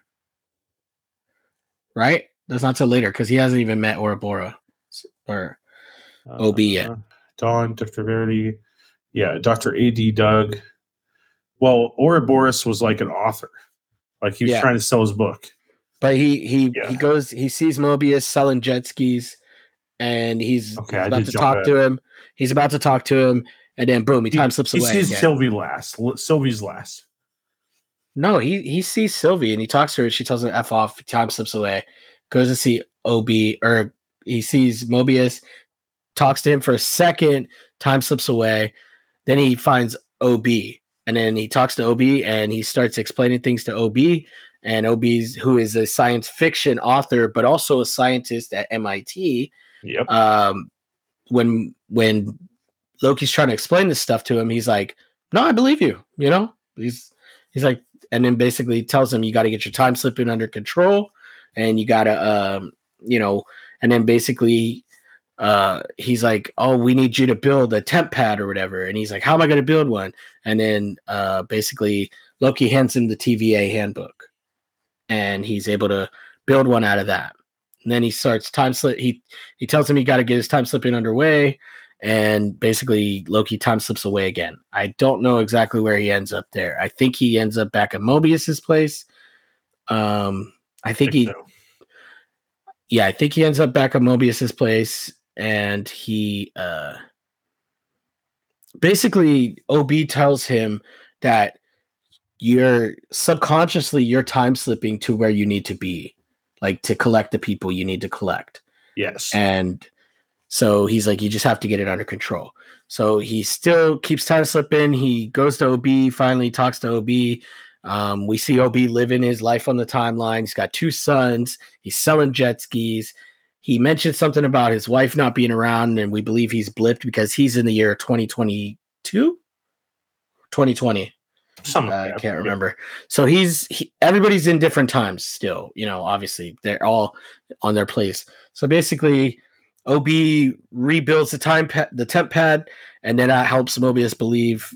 Right? That's not till later because he hasn't even met Ouroboros. Or OB yet. Uh, Dawn, Dr. Verity, yeah, Dr. A.D. Doug. Well, Ouroboros was like an author. Like he was Yeah. trying to sell his book. but he he Yeah. he goes he sees Mobius selling jet skis and he's, Okay, about to talk to him. He's about to talk to him, and then boom, he time slips he away. sees again. Sylvie last. Sylvie's last. No, he he sees Sylvie and he talks to her. She tells him F off. Time slips away. Goes to see OB or he sees Mobius, talks to him for a second. Time slips away. Then he finds OB and then he talks to OB and he starts explaining things to OB. And OB's who is a science fiction author, but also a scientist at MIT. Yep. Um, when when Loki's trying to explain this stuff to him, he's like, "No, I believe you." You know, he's he's like, and then basically tells him you got to get your time slipping under control, and you got to, um, you know, and then basically, uh, he's like, "Oh, we need you to build a temp pad or whatever," and he's like, "How am I going to build one?" And then, uh, basically, Loki hands him the TVA handbook, and he's able to build one out of that. And then he starts time slip. He he tells him he got to get his time slipping underway, and basically Loki time slips away again. I don't know exactly where he ends up there. I think he ends up back at Mobius's place. Um, I think he, so. Yeah, I think he ends up back at Mobius's place, and he, uh, basically OB tells him that you're subconsciously you're time slipping to where you need to be, like to collect the people you need to collect. Yes. And so he's like, you just have to get it under control. So he still keeps time slipping. He goes to OB, finally talks to OB. Um, we see OB living his life on the timeline. He's got two sons. He's selling jet skis. He mentioned something about his wife not being around, and we believe he's blipped because he's in the year 2022, 2020. Something Uh, I can't remember. So he's he, everybody's in different times still. You know, obviously they're all on their place. So basically, OB rebuilds the time pa- the temp pad, and then that helps Mobius believe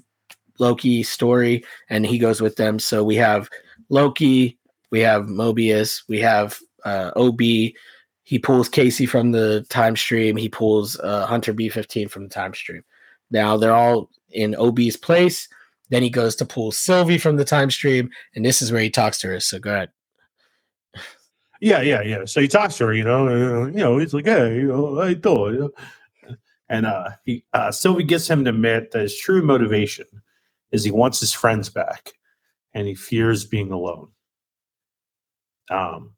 Loki's story, and he goes with them. So we have Loki, we have Mobius, we have uh, OB. He pulls Casey from the time stream. He pulls uh, Hunter B15 from the time stream. Now they're all in OB's place. Then he goes to pull Sylvie from the time stream, and this is where he talks to her. So go ahead. Yeah, yeah, yeah. So he talks to her, you know, uh, you know, he's like, hey, you know, I thought, and uh, he uh, Sylvie gets him to admit that his true motivation is he wants his friends back, and he fears being alone. Um,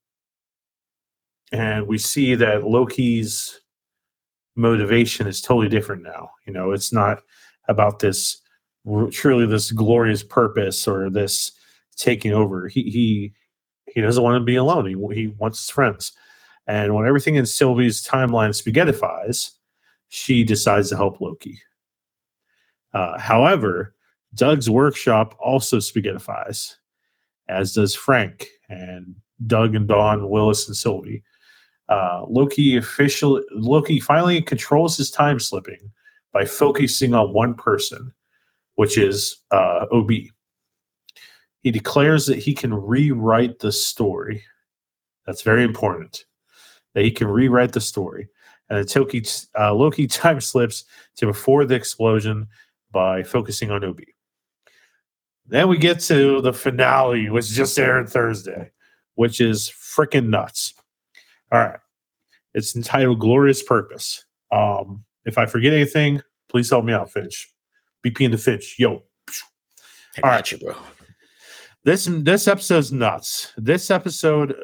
and we see that Loki's motivation is totally different now. You know, it's not about this truly this glorious purpose or this taking over. He he he doesn't want to be alone. He, he wants his friends. And when everything in Sylvie's timeline spaghettifies, she decides to help Loki. Uh, however, Doug's workshop also spaghettifies, as does Frank and Doug and Dawn, Willis and Sylvie. Uh, Loki officially Loki finally controls his time slipping by focusing on one person, which is uh, OB. He declares that he can rewrite the story. That's very important. That he can rewrite the story. And Toki, uh, Loki time slips to before the explosion by focusing on OB. Then we get to the finale, which just aired Thursday, which is freaking nuts. All right. It's entitled Glorious Purpose. Um, if I forget anything, please help me out, Finch. BP and the Finch. Yo. All right. you, bro. This this episode's nuts. This episode,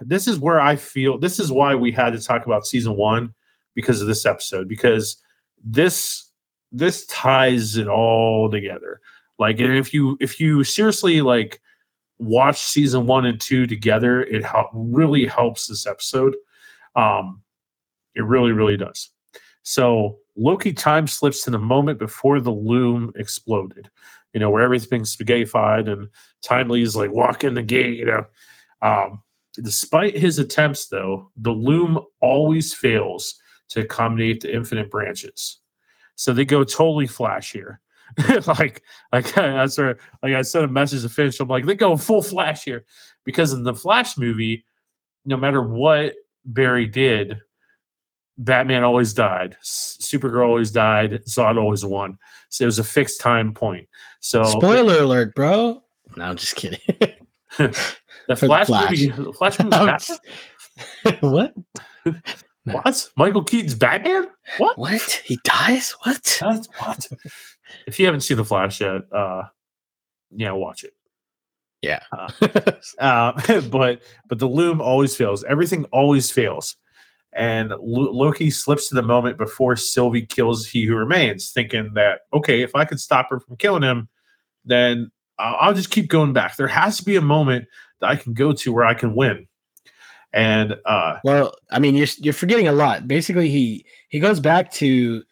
this is where I feel. This is why we had to talk about season one because of this episode. Because this this ties it all together. Like, if you if you seriously like watch season one and two together, it help, really helps this episode. Um, it really, really does. So Loki time slips to the moment before the loom exploded you know, where everything's spaghettified and Timely is like walking the gate, you know. Um, despite his attempts, though, the loom always fails to accommodate the infinite branches. So they go totally flash here. like, like I sort of like I sent a message to Finch. I'm like, they go full flash here because in the Flash movie, no matter what Barry did, Batman always died. Supergirl always died. Zod always won. So it was a fixed time point. So spoiler alert, bro. No, I'm just kidding. the Flash, Flash, movie. The Flash movie. what? What? Michael Keaton's Batman? What? What? He dies? What? What? what? If you haven't seen the Flash yet, uh, yeah, watch it. Yeah. uh, uh, but but the loom always fails. Everything always fails and Loki slips to the moment before Sylvie kills He Who Remains, thinking that okay, if I can stop her from killing him, then I'll just keep going back. There has to be a moment that I can go to where I can win. And uh, well, I mean, you're you're forgetting a lot. Basically, he he goes back to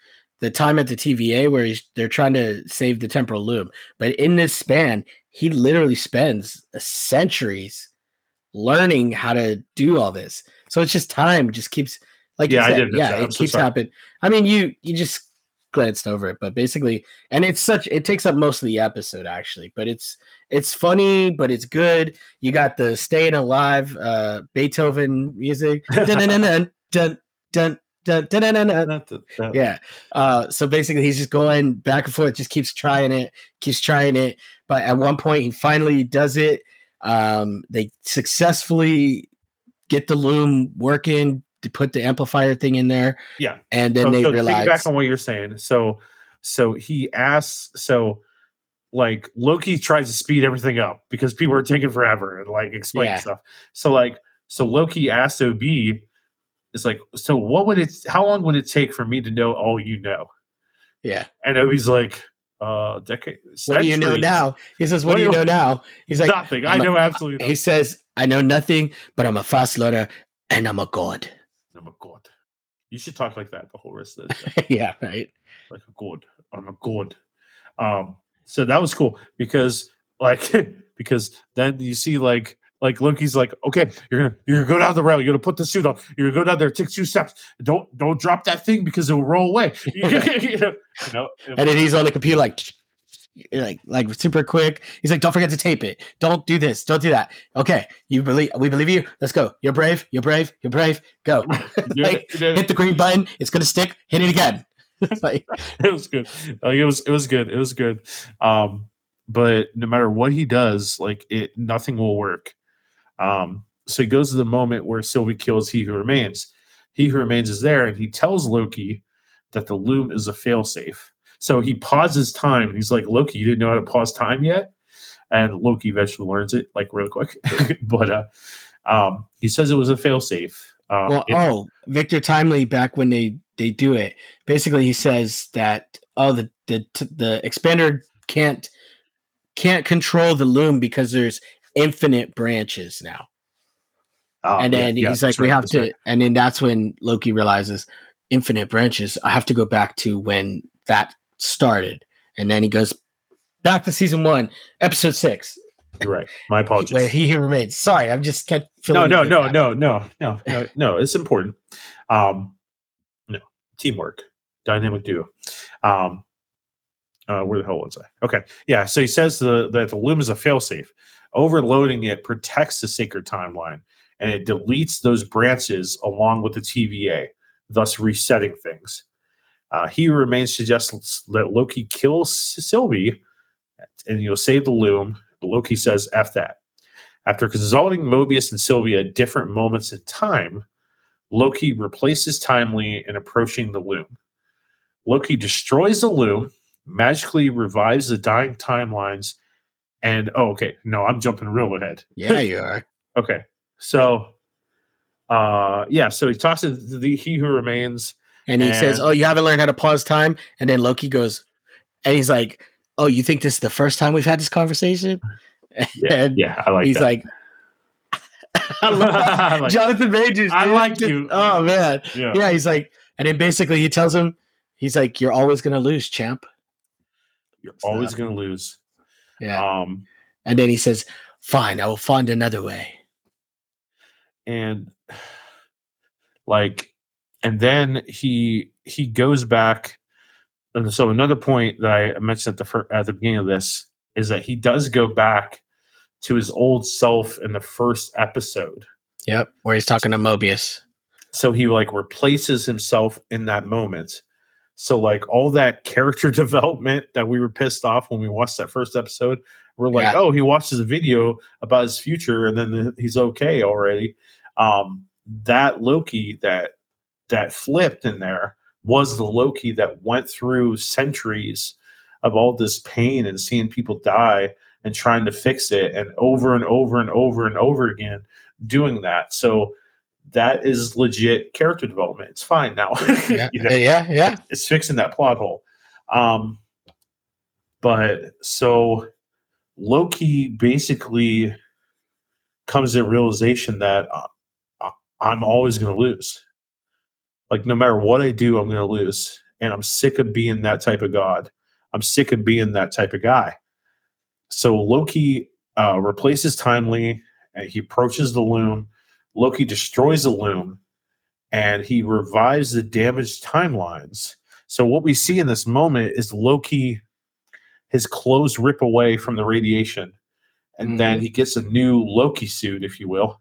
the time at the TVA where he's, they're trying to save the temporal loom, but in this span, he literally spends centuries learning how to do all this. So it's just time just keeps like yeah, said. Yeah, it so keeps sorry. happening. I mean, you you just glanced over it, but basically, and it's such it takes up most of the episode actually, but it's it's funny, but it's good. You got the staying alive uh Beethoven music. Dun, dun, dun, dun, Yeah. Uh, so basically, he's just going back and forth, just keeps trying it, keeps trying it. But at one point, he finally does it. Um, they successfully get the loom working to put the amplifier thing in there. Yeah. And then so, they so realize back on what you're saying. So so he asks so like Loki tries to speed everything up because people are taking forever and like explain yeah. stuff. So like so Loki asks OB it's like so what would it how long would it take for me to know all you know? Yeah. And OB's like uh decade. What do you know now? He says, What, what do you know now? He's like nothing. I know a, absolutely nothing. He says, I know nothing, but I'm a fast learner and I'm a god. I'm a god. You should talk like that the whole rest of the day. yeah, right. Like a god. I'm a god. Um, so that was cool because like because then you see like like Loki's like, okay, you're gonna you're gonna go down the rail, you're gonna put the suit on, you're gonna go down there, take two steps. Don't don't drop that thing because it'll roll away. you know, and then he's on the computer like like like super quick. He's like, don't forget to tape it. Don't do this. Don't do that. Okay, you believe we believe you. Let's go. You're brave. You're brave. You're brave. Go. like, hit the green button. It's gonna stick. Hit it again. like, it was good. Like it was it was good. It was good. Um, but no matter what he does, like it nothing will work. Um, so he goes to the moment where Sylvie kills He Who Remains. He Who Remains is there, and he tells Loki that the loom is a failsafe. So he pauses time. He's like, Loki, you didn't know how to pause time yet? And Loki eventually learns it like real quick. but uh, um, he says it was a failsafe. Um, well, it- oh, Victor Timely back when they they do it. Basically, he says that oh the the the expander can't can't control the loom because there's infinite branches now. oh, and then yeah, he's like, we right, have to, right. and then that's when Loki realizes infinite branches. I have to go back to when that started, and then he goes back to season one, episode six, You're right. My apologies. where he, he remains. Sorry, I'm just kept no, no, no, no, no, no, no, no. It's important. Um, no teamwork, dynamic duo. Um, uh, where the hell was I? Okay, yeah. So he says the, that the loom is a failsafe. Overloading it protects the sacred timeline, and it deletes those branches along with the TVA, thus resetting things. Uh, he remains suggests that Loki kills Sylvie, and you'll save the loom. But Loki says, "F that." After consulting Mobius and Sylvia at different moments in time, Loki replaces Timely in approaching the loom. Loki destroys the loom, magically revives the dying timelines, and oh, okay, no, I'm jumping real ahead. Yeah, you are. Okay, so, uh, yeah, so he talks to the He Who Remains. And he says, "Oh, you haven't learned how to pause time." And then Loki goes, and he's like, "Oh, you think this is the first time we've had this conversation?" Yeah, and yeah, I like he's that. like, I love- I like- Jonathan Majors. I like you. Oh man, yeah. yeah. He's like, and then basically he tells him, he's like, "You're always gonna lose, champ." you're always gonna lose. Yeah. Um, And then he says, "Fine, I will find another way." and like and then he he goes back and so another point that i mentioned at the fir- at the beginning of this is that he does go back to his old self in the first episode Yep. Where he's talking to Mobius. so he like replaces himself in that moment so like all that character development that we were pissed off when we watched that first episode we're like Yeah. oh he watches a video about his future and then he's okay already um that loki that that flipped in there was the loki that went through centuries of all this pain and seeing people die and trying to fix it and over and over and over and over again doing that so that is legit character development it's fine now Yeah. You know? yeah. Yeah. it's fixing that plot hole. Um, but so Loki basically comes to the realization that uh, uh, I'm always going to lose. Like no matter what I do, I'm going to lose, and I'm sick of being that type of god. I'm sick of being that type of guy. So Loki uh, replaces Timely, and he approaches the loom. Loki destroys the loom, and he revives the damaged timelines. So what we see in this moment is Loki, his clothes rip away from the radiation, and then Mhm. he gets a new Loki suit, if you will.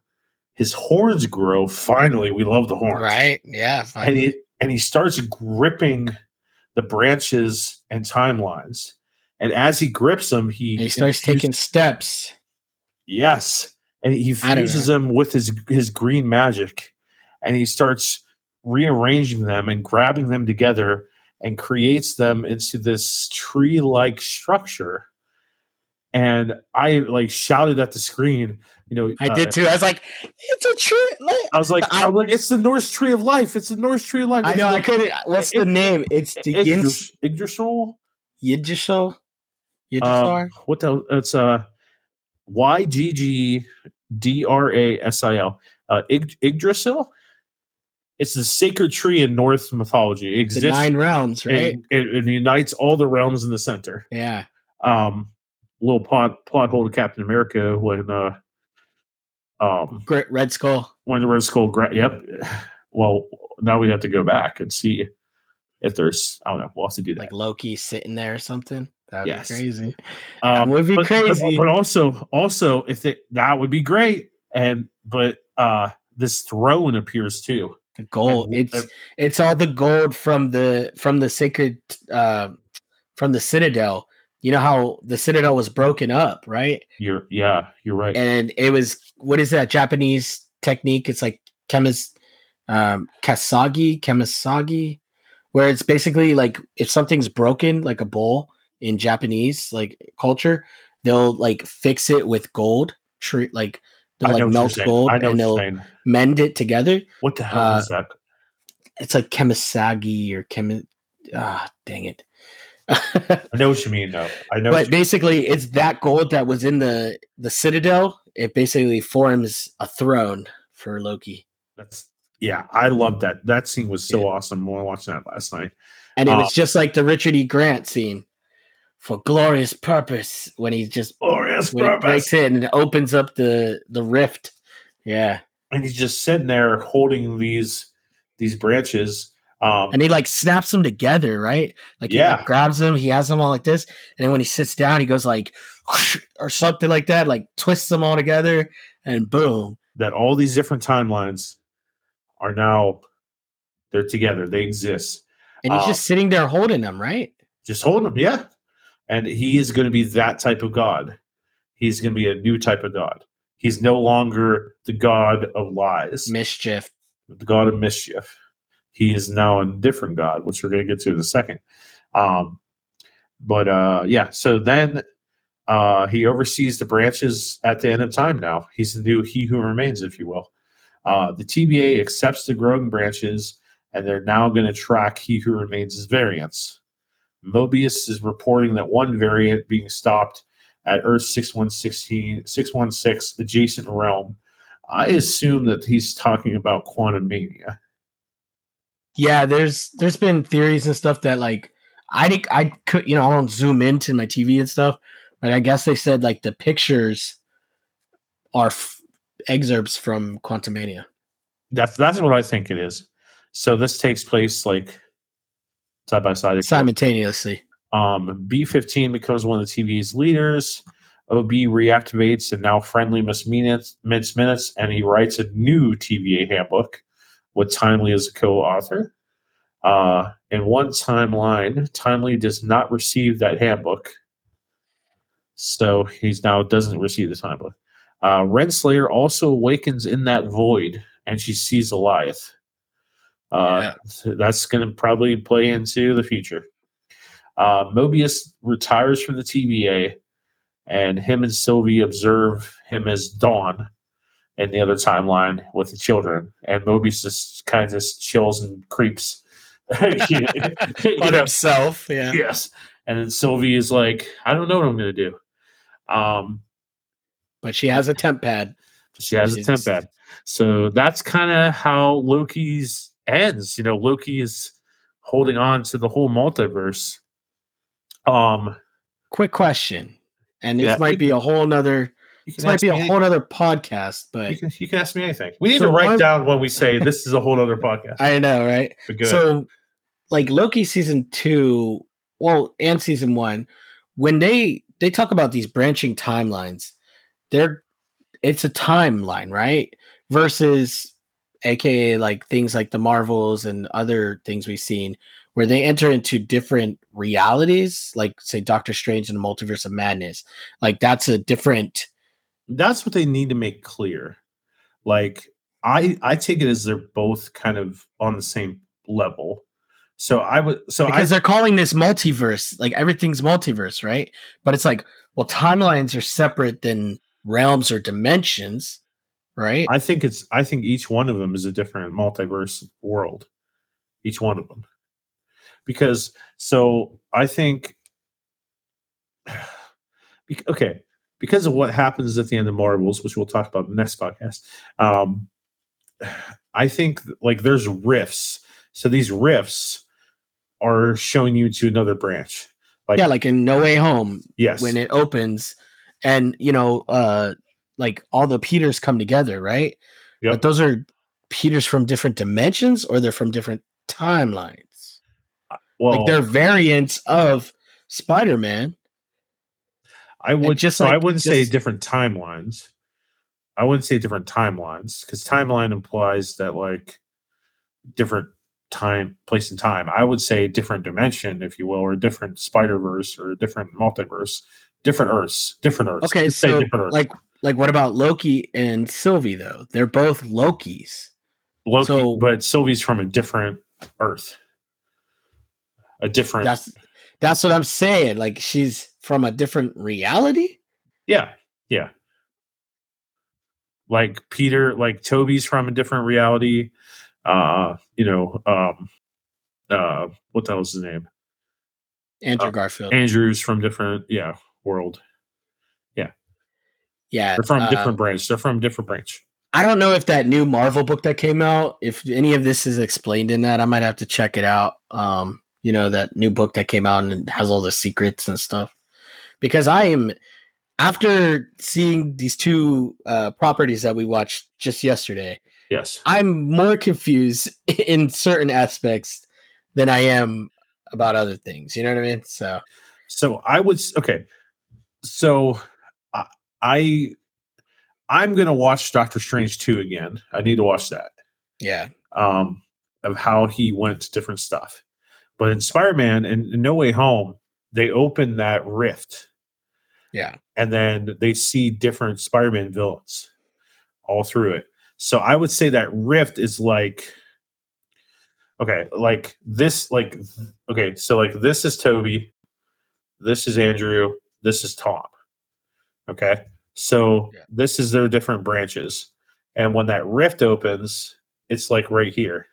His horns grow. Finally, we love the horns, Right. Yeah. And he and he starts gripping the branches and timelines. And as he grips them, he, he starts infuse- taking steps. Yes, and he fuses them with his his green magic, and he starts rearranging them and grabbing them together and creates them into this tree-like structure. And I like shouted at the screen, you know. I uh, did too. I was like, "It's a tree." like- I was like, I- I'm like, it's the Norse tree of life. It's the Norse tree of life. I It's know. I couldn't. What's the name? It's the Yins- Yggdras- Yggdrasil. Yidgishal. Um, what the? It's uh, Y G G D R A S I L. Uh, Yggdrasil. It's the sacred tree in Norse mythology. It the exists nine realms, right? and it, it unites all the realms in the center. yeah. Um, little plot plot hole to Captain America when uh, um, Great Red Skull. when the Red Skull. Gra- yep. Well, now we have to go back and see if there's. I don't know. We'll have to do that. Like Loki sitting there or something. That'd Yes. be crazy. Um, would be but, crazy. But, also, also, if they, that would be great, and but uh, this throne appears too. The gold. And- It's it's all the gold from the from the sacred uh from the citadel. You know how the citadel was broken up, right? You're yeah, you're right. And it was what is that Japanese technique? It's like chemis um kasagi, kemisagi, where it's basically like if something's broken, like a bowl in Japanese like culture, they'll like fix it with gold, treat like they'll like melt gold and they'll mend it together. What the hell uh, is that? It's like kemisagi or chemi ah dang it. I know what you mean though. I know. but basically it's that gold that was in the the citadel. It basically forms a throne for Loki. that's yeah, I love that. That scene was so Yeah. awesome when I watched that last night. And it was just like the Richard E. Grant scene for glorious purpose when he just Glorious when purpose. breaks it and it opens up the the rift. Yeah. And he's just sitting there holding these these branches. Um, And he like snaps them together, right? Like he like, Yeah. grabs them, he has them all like this, and then when he sits down, he goes like or something like that, like twists them all together, and boom. that all these different timelines are now they're together. They exist. And he's Uh, just sitting there holding them, right? Just holding them, yeah. And he is going to be that type of God. He's going to be a new type of God. He's no longer the God of lies, Mischief. the God of mischief. He is now a different God, which we're going to get to in a second. Um, but uh, yeah, so then uh, he oversees the branches at the end of time now. He's the new He Who Remains, if you will. Uh, the TVA accepts the growing branches, and they're now going to track He Who Remains' variants. Mobius is reporting that one variant being stopped at Earth 6116, 616 adjacent realm. I assume that he's talking about Quantumania. Yeah, there's there's been theories and stuff that like I think I could you know I don't zoom into my TV and stuff, but I guess they said like the pictures are f- excerpts from Quantumania. That's that's what I think it is. So this takes place like side by side. simultaneously. Um, B15 becomes one of the TV's leaders. OB reactivates and now friendly Miss Minutes, Mince Minutes, and he writes a new TVA handbook with Timely as a co-author. Uh, in one timeline, Timely does not receive that handbook, so he's now doesn't receive the handbook. Uh, Renslayer also awakens in that void, and she sees Alioth. Uh, that's going to probably play into the future. Uh, Mobius retires from the TVA, and him and Sylvie observe him as Dawn in the other timeline with the children. And Mobius just kind of just chills and creeps. You On know, himself, yeah. yes. And then Sylvie is like, I don't know what I'm going to do. Um, But she has a temp pad. she has a temp pad. So that's kind of how Loki's ends. You know, Loki is holding on to the whole multiverse. Um, Quick question, and this Yeah. might be a whole nother. This might be a whole other podcast, but you can, you can ask me anything. We need So to write down when we say this is a whole other podcast. I know, right? So, like Loki season two, well, and season one, when they they talk about these branching timelines, they're it's a timeline, right? Versus, aka like things like the Marvels and other things we've seen, where they enter into different realities, like say Doctor Strange and the Multiverse of Madness. Like that's a different. that's what they need to make clear. Like I I take it as they're both kind of on the same level. So I would so because I they're calling this multiverse like everything's multiverse right but it's like well timelines are separate than realms or dimensions right I think it's I think each one of them is a different multiverse world. Each one of them. Because so I think okay, because of what happens at the end of Marvels, which we'll talk about in the next podcast. Um I think like there's rifts. So these rifts are showing you to another branch. Like yeah like in no way home yes. when it opens and you know uh like all the peters come together right Yep. but those are peters from different dimensions or they're from different timelines uh, well, like they're variants of spider-man I would just so I wouldn't say different timelines. I wouldn't say different timelines because timeline implies that like different time, place and time. I would say different dimension, if you will, or different Spider Verse or different multiverse, different Earths, different Earths. Okay, Let's so different Earths. like like what about Loki and Sylvie though? They're both Lokis. Loki, so- but Sylvie's from a different Earth, a different. That's that's what I'm saying. Like she's from a different reality. Yeah, yeah. Like Peter, like Toby's from a different reality. Uh, you know, um, uh, what the hell's his name? Andrew Uh, Garfield. Andrew's from different, yeah, world. Yeah, They're from uh, different branch. They're from different branch. I don't know if that new Marvel book that came out, if any of this is explained in that, I might have to check it out. Um, you know, that new book that came out and has all the secrets and stuff. Because I am after seeing these two uh properties that we watched just yesterday, Yes. I'm more confused in certain aspects than I am about other things. You know what I mean? So So I was okay. So I, I'm gonna watch Doctor Strange two again. I need to watch that. yeah. um, of how he went to different stuff. But in Spider-Man and No Way Home, they open that rift Yeah. and then they see different Spider-Man villains all through it. So I would say that rift is like okay, like this, like okay, so like this is Toby, this is Andrew, this is Tom. Okay. So Yeah. this is their different branches. And when that rift opens, it's like right here.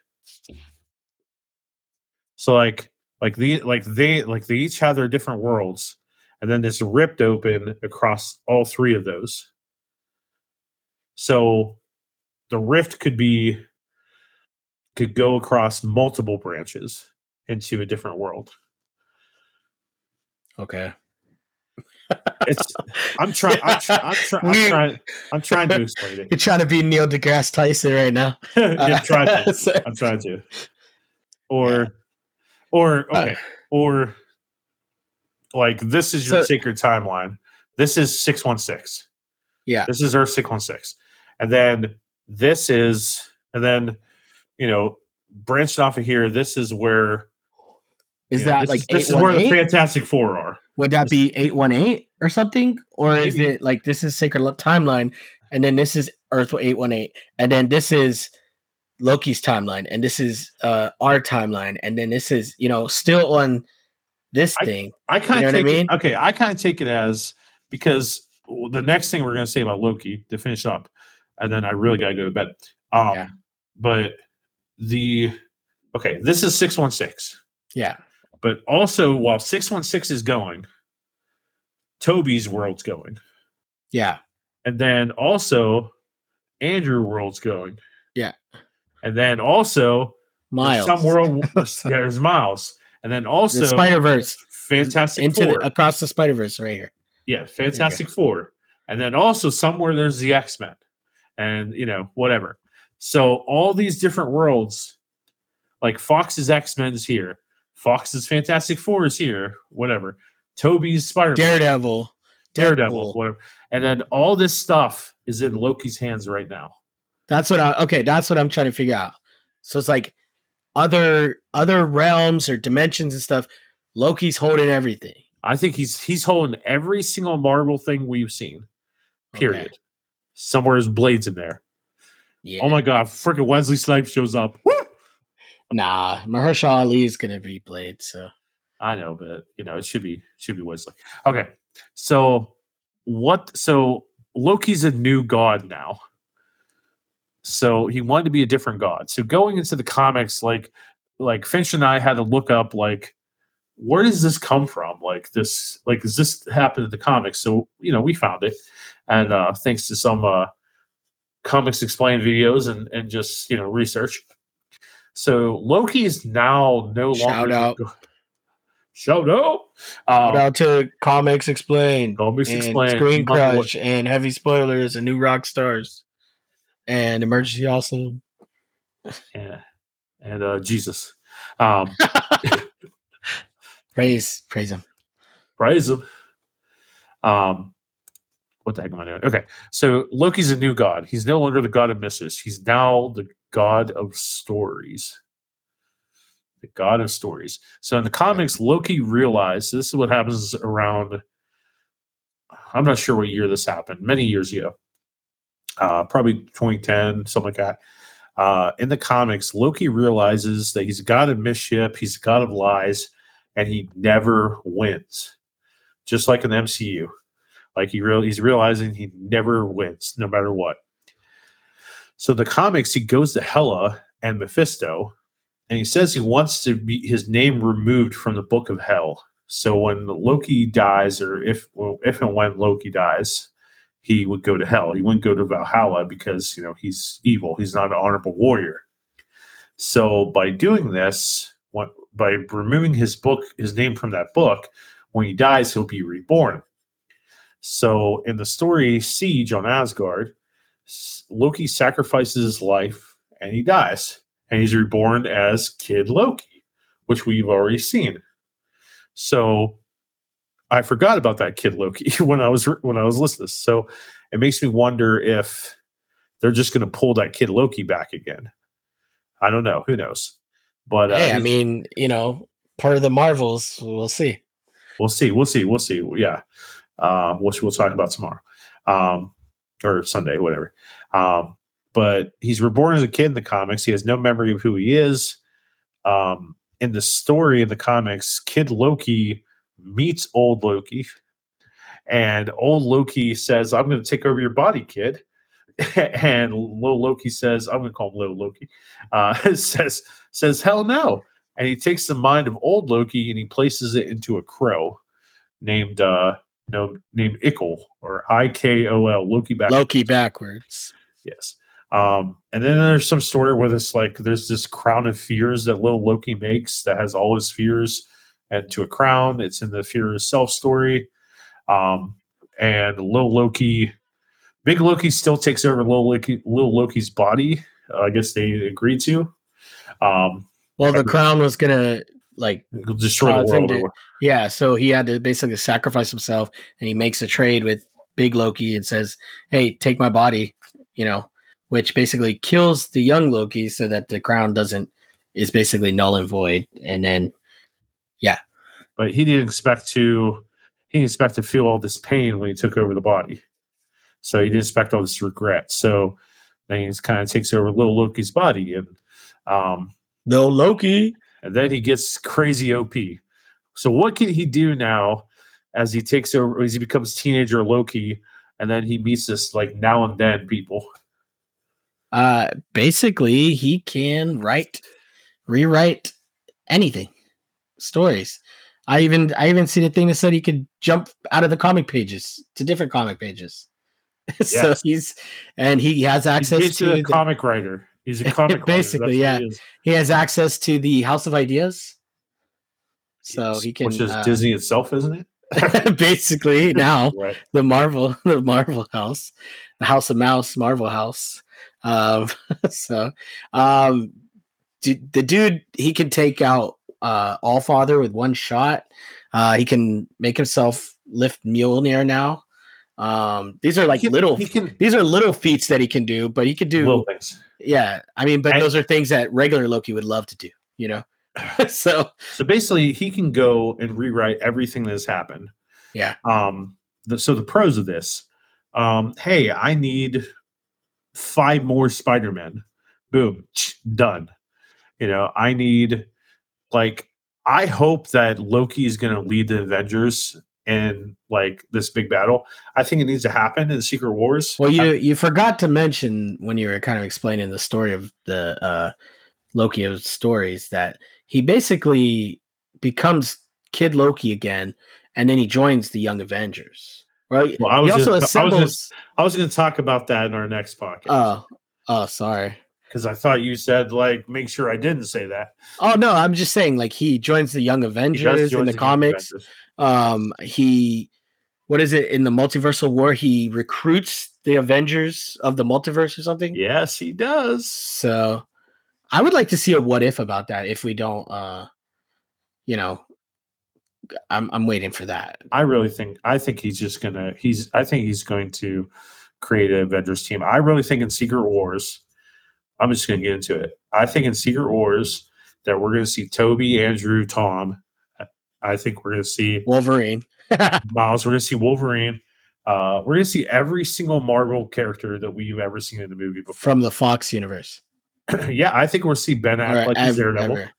So like like the like they like they each have their different worlds, and then this ripped open across all three of those. So the rift could be could go across multiple branches into a different world. Okay. It's I'm trying I'm, try, I'm, try, I'm We- trying I'm trying to explain it. You're trying to be Neil deGrasse Tyson right now. I'm trying to. I'm trying to. Or, or Uh, okay, or like this is your So- sacred timeline. This is six one six. Yeah. This is Earth six one six, and then this is, and then you know, branched off of here. This is where Is know, that this like is, this is where the Fantastic Four are. Would that be 818 or something? Or is it like this is Sacred Timeline and then this is Earth 818 and then this is Loki's timeline and this is uh our timeline and then this is, you know, still on this I- thing. I kind know of what I take it- okay. I kind of take it as because the next thing we're going to say about Loki to finish up, and then I really got to go to bed. Um, Yeah. But the okay, this is six one six. Yeah. But also, while six one six is going, Toby's world's going, Yeah. and then also Andrew world's going. Yeah. And then also Miles. some world there's Miles, and then also the Spider Verse Fantastic into Four. the, across the Spider Verse right here. Yeah, Fantastic Four. And then also somewhere there's the X Men and, you know, whatever. So all these different worlds, like Fox's X Men is here, Fox's Fantastic Four is here, whatever. Toby's Spider Daredevil. Daredevil, whatever. And then all this stuff is in Loki's hands right now. That's what I okay, that's what I'm trying to figure out. So it's like other other realms or dimensions and stuff. Loki's holding everything. I think he's he's holding every single Marvel thing we've seen. Period. Okay. Somewhere his blades in there. Oh yeah. Oh my god, freaking Wesley Snipes shows up. Woo! Nah, Mahershala Ali is gonna be played. So I know, but you know, it should be should be Wesley. Okay. So what so Loki's a new god now. So he wanted to be a different god. So going into the comics, like like Finch and I had to look up like where does this come from? Like this, like does this happen in the comics? So you know, we found it, and uh thanks to some uh comics explained videos and and just you know research. So Loki is now no Shout longer out. Shout out. shout Um, out to Comics Explained Comics and Explained. ScreenCrush and Heavy Spoilers and New Rockstars and Emergency Awesome. Yeah. And uh, Jesus. Um, Praise, praise him. praise him. Um, what the heck am I doing? Okay. So Loki's a new god. He's no longer the god of misses. He's now the god of stories. the god of stories. So in the comics, Loki realized this is what happens around. I'm not sure what year this happened. Many years ago, uh, probably 2010, something like that. Uh, in the comics, Loki realizes that he's a god of mischief, he's a god of lies, and he never wins. Just like in the MCU, like he real he's realizing he never wins, no matter what. So the comics, he goes to Hela and Mephisto, and he says he wants to be his name removed from the book of hell. So when Loki dies, or if well, if and when Loki dies, he would go to hell. He wouldn't go to Valhalla because you know he's evil. He's not an honorable warrior. So by doing this, what, by removing his book, his name from that book, when he dies, he'll be reborn. So in the story Siege on Asgard, Loki sacrifices his life and he dies, and he's reborn as Kid Loki, which we've already seen. So I forgot about that kid Loki when I was when I was listening. So it makes me wonder if they're just going to pull that kid Loki back again. I don't know. Who knows? But uh, hey, I mean, you know, part of the Marvels. We'll see. We'll see. We'll see. We'll see. Yeah, um, which we'll talk about tomorrow um, or Sunday, whatever. Um, but he's reborn as a kid in the comics. He has no memory of who he is. Um, in the story in the comics, Kid Loki meets old Loki, and old Loki says, "I'm going to take over your body, kid." and little Loki says, "I'm going to call him little Loki." Uh, says says, "Hell no!" And he takes the mind of old Loki and he places it into a crow named uh no named Ikol or I K O L Loki backwards. Loki backwards. Yes. Um, and then there's some story where this like there's this crown of fears that little Loki makes that has all his fears and to a crown. It's in the Fear of Self story. Um, and little Loki, Big Loki still takes over little Loki, Lil Loki's body. Uh, I guess they agreed to. Um, well, the crown was gonna like destroy the world. To, yeah, so he had to basically sacrifice himself, and he makes a trade with Big Loki and says, "Hey, take my body," you know, which basically kills the young Loki, so that the crown doesn't is basically null and void. And then yeah. But he didn't expect to he didn't expect to feel all this pain when he took over the body. So he didn't expect all this regret. So then he just kind of takes over little Loki's body and um no Loki. And then he gets crazy OP. So what can he do now as he takes over as he becomes teenager Loki and then he meets this like now and then people? Uh basically he can write rewrite anything stories. I even I even seen a thing that said he could jump out of the comic pages to different comic pages. so yes. he's and he has access to a comic writer. He's a comic basically, yeah. He, he, has access to the House of Ideas. So yes. he can Which is uh, Disney itself, isn't it? basically now right. the Marvel the Marvel house, the House of Mouse Marvel house. Um so um the dude he can take out uh, All Father with one shot. Uh, he can make himself lift Mjolnir now. Um, these are like he can, little. He can, these are little feats that he can do, but he can do. Yeah, I mean, but those are things that regular Loki would love to do. You know. so so basically, he can go and rewrite everything that has happened. Yeah. Um. The, so the pros of this. Um. Hey, I need five more Spider Men. Boom. Done. You know, I need like I hope that Loki is going to lead the Avengers in like this big battle. I think it needs to happen in the Secret Wars. Well, you you forgot to mention when you were kind of explaining the story of the uh Loki of stories that he basically becomes Kid Loki again, and then he joins the Young Avengers. Right. Well, I was, also just, assembles... I was going to talk about that in our next podcast. Oh, oh, sorry because I thought you said like make sure I didn't say that. Oh no, I'm just saying like he joins the Young Avengers in the, the comics. Um, he what is it in the multiversal war? He recruits the Avengers of the multiverse or something. Yes, he does. So I would like to see a what if about that if we don't uh you know I'm I'm waiting for that. I really think I think he's just gonna he's I think he's going to create an Avengers team. I really think in Secret Wars I'm just going to get into it. I think in Secret Wars, that we're going to see Toby, Andrew, Tom. I think we're going to see Wolverine. Miles. We're going to see Wolverine. Uh, we're going to see every single Marvel character that we've ever seen in the movie before. From the Fox universe. yeah, I think we'll see Ben Affleck as Daredevil. ever.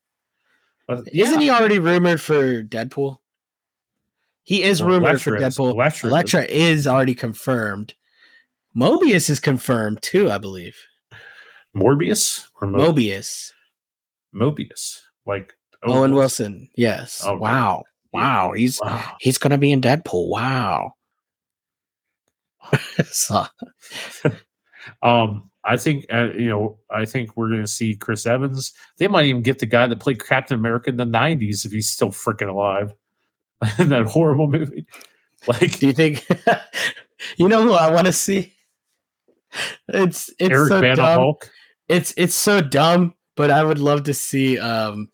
But Isn't he already rumored for Deadpool? He is Well, rumored for Elektra is- Deadpool. Elektra is. Is already confirmed. Mobius is confirmed too, I believe. Morbius or Mo- Mobius. Mobius? Like Owen Wilson. Yes. Okay. Wow. Wow. He's Wow. he's gonna be in Deadpool. Wow. So- Um, I think uh, you know. I think we're going to see Chris Evans. They might even get the guy that played Captain America in the '90s if he's still freaking alive in that horrible movie. Like do you think you know who I want to see? It's it's Eric so dumb. Hulk. It's it's so dumb, but I would love to see um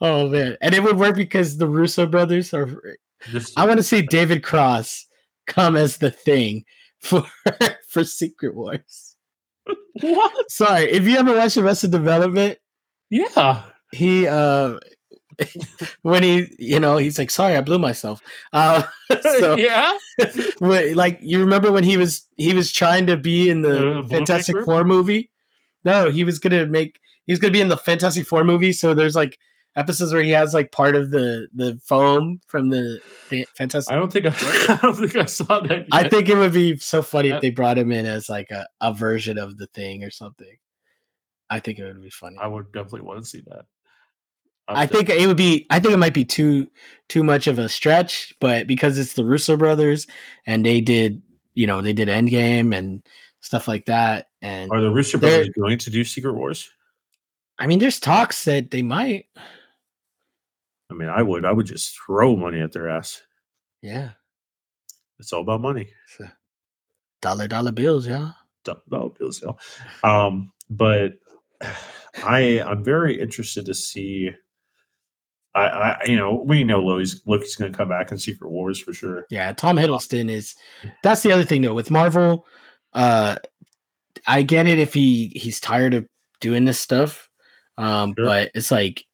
Oh man. And it would work because the Russo brothers are Just, I want to see David Cross come as the thing for for Secret Wars. what? Sorry, if you ever watched Arrested Development, Yeah. he uh when he you know he's like sorry I blew myself. Uh so yeah. Wait, like you remember when he was he was trying to be in the Uh, Fantastic Four movie? No, he was gonna make he was gonna be in the Fantastic Four movie. So there's like episodes where he has like part of the the foam from the Fa- Fantastic. I don't think I, I don't think I saw that. Yet. I think it would be so funny if they brought him in as like a, a version of the thing or something. I think it would be funny. I would definitely want to see that. I think it would be. I think it might be too too much of a stretch, but because it's the Russo brothers and they did, you know, they did Endgame and stuff like that. And Are the Rooster They're- Brothers going to do Secret Wars? I mean, there's talks that they might. I mean, I would. I would just throw money at their ass. Yeah, It's all about money. dollar dollar bills, yeah. Dump- No, bills, no. Um, but I I'm very interested to see. I, I you know we know Loki's Loki's going to come back in Secret Wars for sure. Yeah, Tom Hiddleston is. That's the other thing though with Marvel. Uh, I get it if he he's tired of doing this stuff, um, Sure. but it's like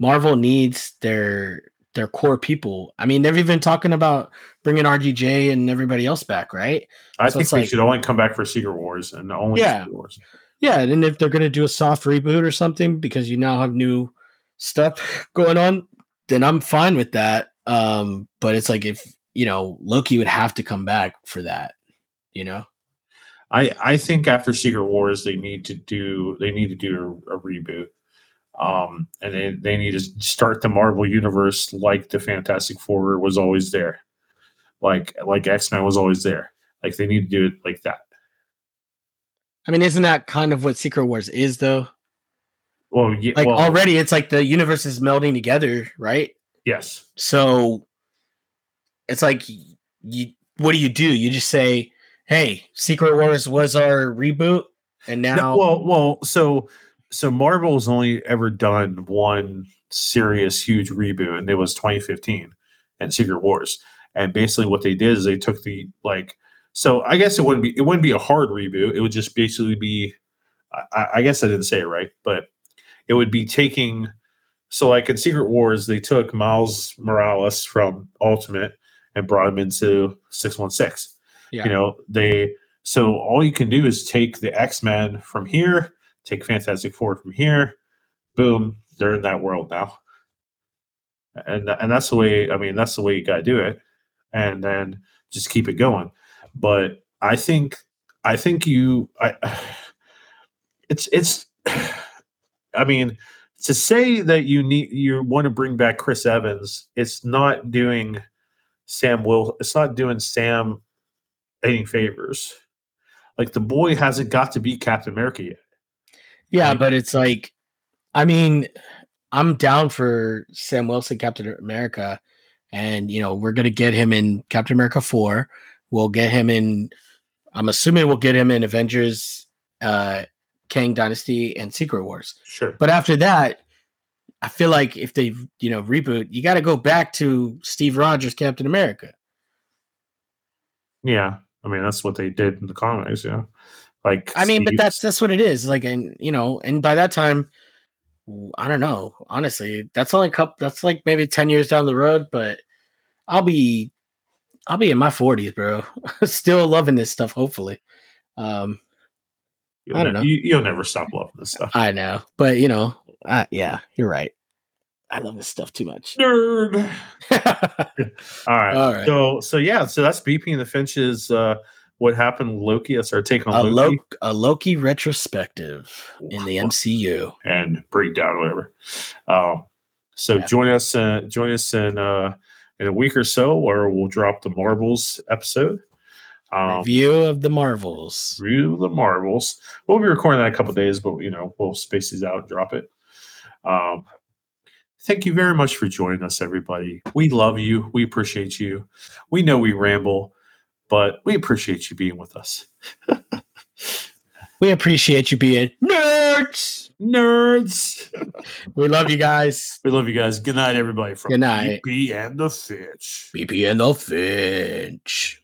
Marvel needs their their core people. I mean, they've even talking about bringing RDJ and everybody else back, right? I So think they like- should only come back for Secret Wars and only Yeah. Secret Wars. Yeah, and if they're gonna do a soft reboot or something because you now have new stuff going on, then I'm fine with that. Um, but it's like if you know Loki would have to come back for that, you know. I I think after Secret Wars they need to do they need to do a, a reboot. Um, and they, they need to start the Marvel universe like the Fantastic Four was always there, like like X Men was always there. Like they need to do it like that. I mean, isn't that kind of what Secret Wars is, though? Well, yeah, Like well, already, it's like the universe is melding together, right? yes, So it's like you. What do you do? You just say, "Hey, Secret Wars was our reboot," and now, No, well, well, so so Marvel's only ever done one serious huge reboot, and it was 2015 and Secret Wars. And basically, what they did is they took the like. So I guess it wouldn't be it wouldn't be a hard reboot. It would just basically be. I, I guess I didn't say it right, but it would be taking. So like in Secret Wars, they took Miles Morales from Ultimate and brought him into 616 yeah, you know they so all you can do is take the x-men from here take fantastic four from here boom they're in that world now and and that's the way i mean that's the way you got to do it and then just keep it going but i think i think you i it's it's i mean to say that you need you want to bring back chris evans it's not doing sam will it's not doing sam any favors. Like the boy hasn't got to be Captain America yet. Yeah, but it's like, I mean, I'm down for Sam Wilson, Captain America, and you know we're gonna get him in Captain America four. We'll get him in. I'm assuming we'll get him in Avengers, uh, Kang Dynasty, and Secret Wars. Sure. But after that, I feel like if they, you know, reboot, you got to go back to Steve Rogers, Captain America. Yeah. I mean, that's what they did in the comics. Yeah. Like, I mean, but that's that's what it is. Like, and you know, and by that time, I don't know. Honestly, that's only a couple. That's like maybe ten years down the road, but I'll be, I'll be in my forties, bro. Still loving this stuff. Hopefully, um, You'll I don't know. You, you'll never stop loving this stuff. I know, but you know, uh, yeah, you're right. I love this stuff too much. Nerd. All right. All right. So so yeah. So that's BP and the Finches. Uh, what happened? with Loki. That's our take on a, Loki Lo- a Loki retrospective in the MCU. and breakdown, or whatever. Um, so Yeah. join us. Uh, join us in uh, in a week or so, where we'll drop the Marvels episode. Um, Review of the Marvels. review the Marvels. We'll be recording that a couple days, but you know we'll space these out and drop it. Um, thank you very much for joining us, everybody. We love you. We appreciate you. We know we ramble, but we appreciate you being with us. We appreciate you being nerds. Nerds. We love you guys. We love you guys. Good night, everybody. From Good night. BP and the Finch. BP and the Finch.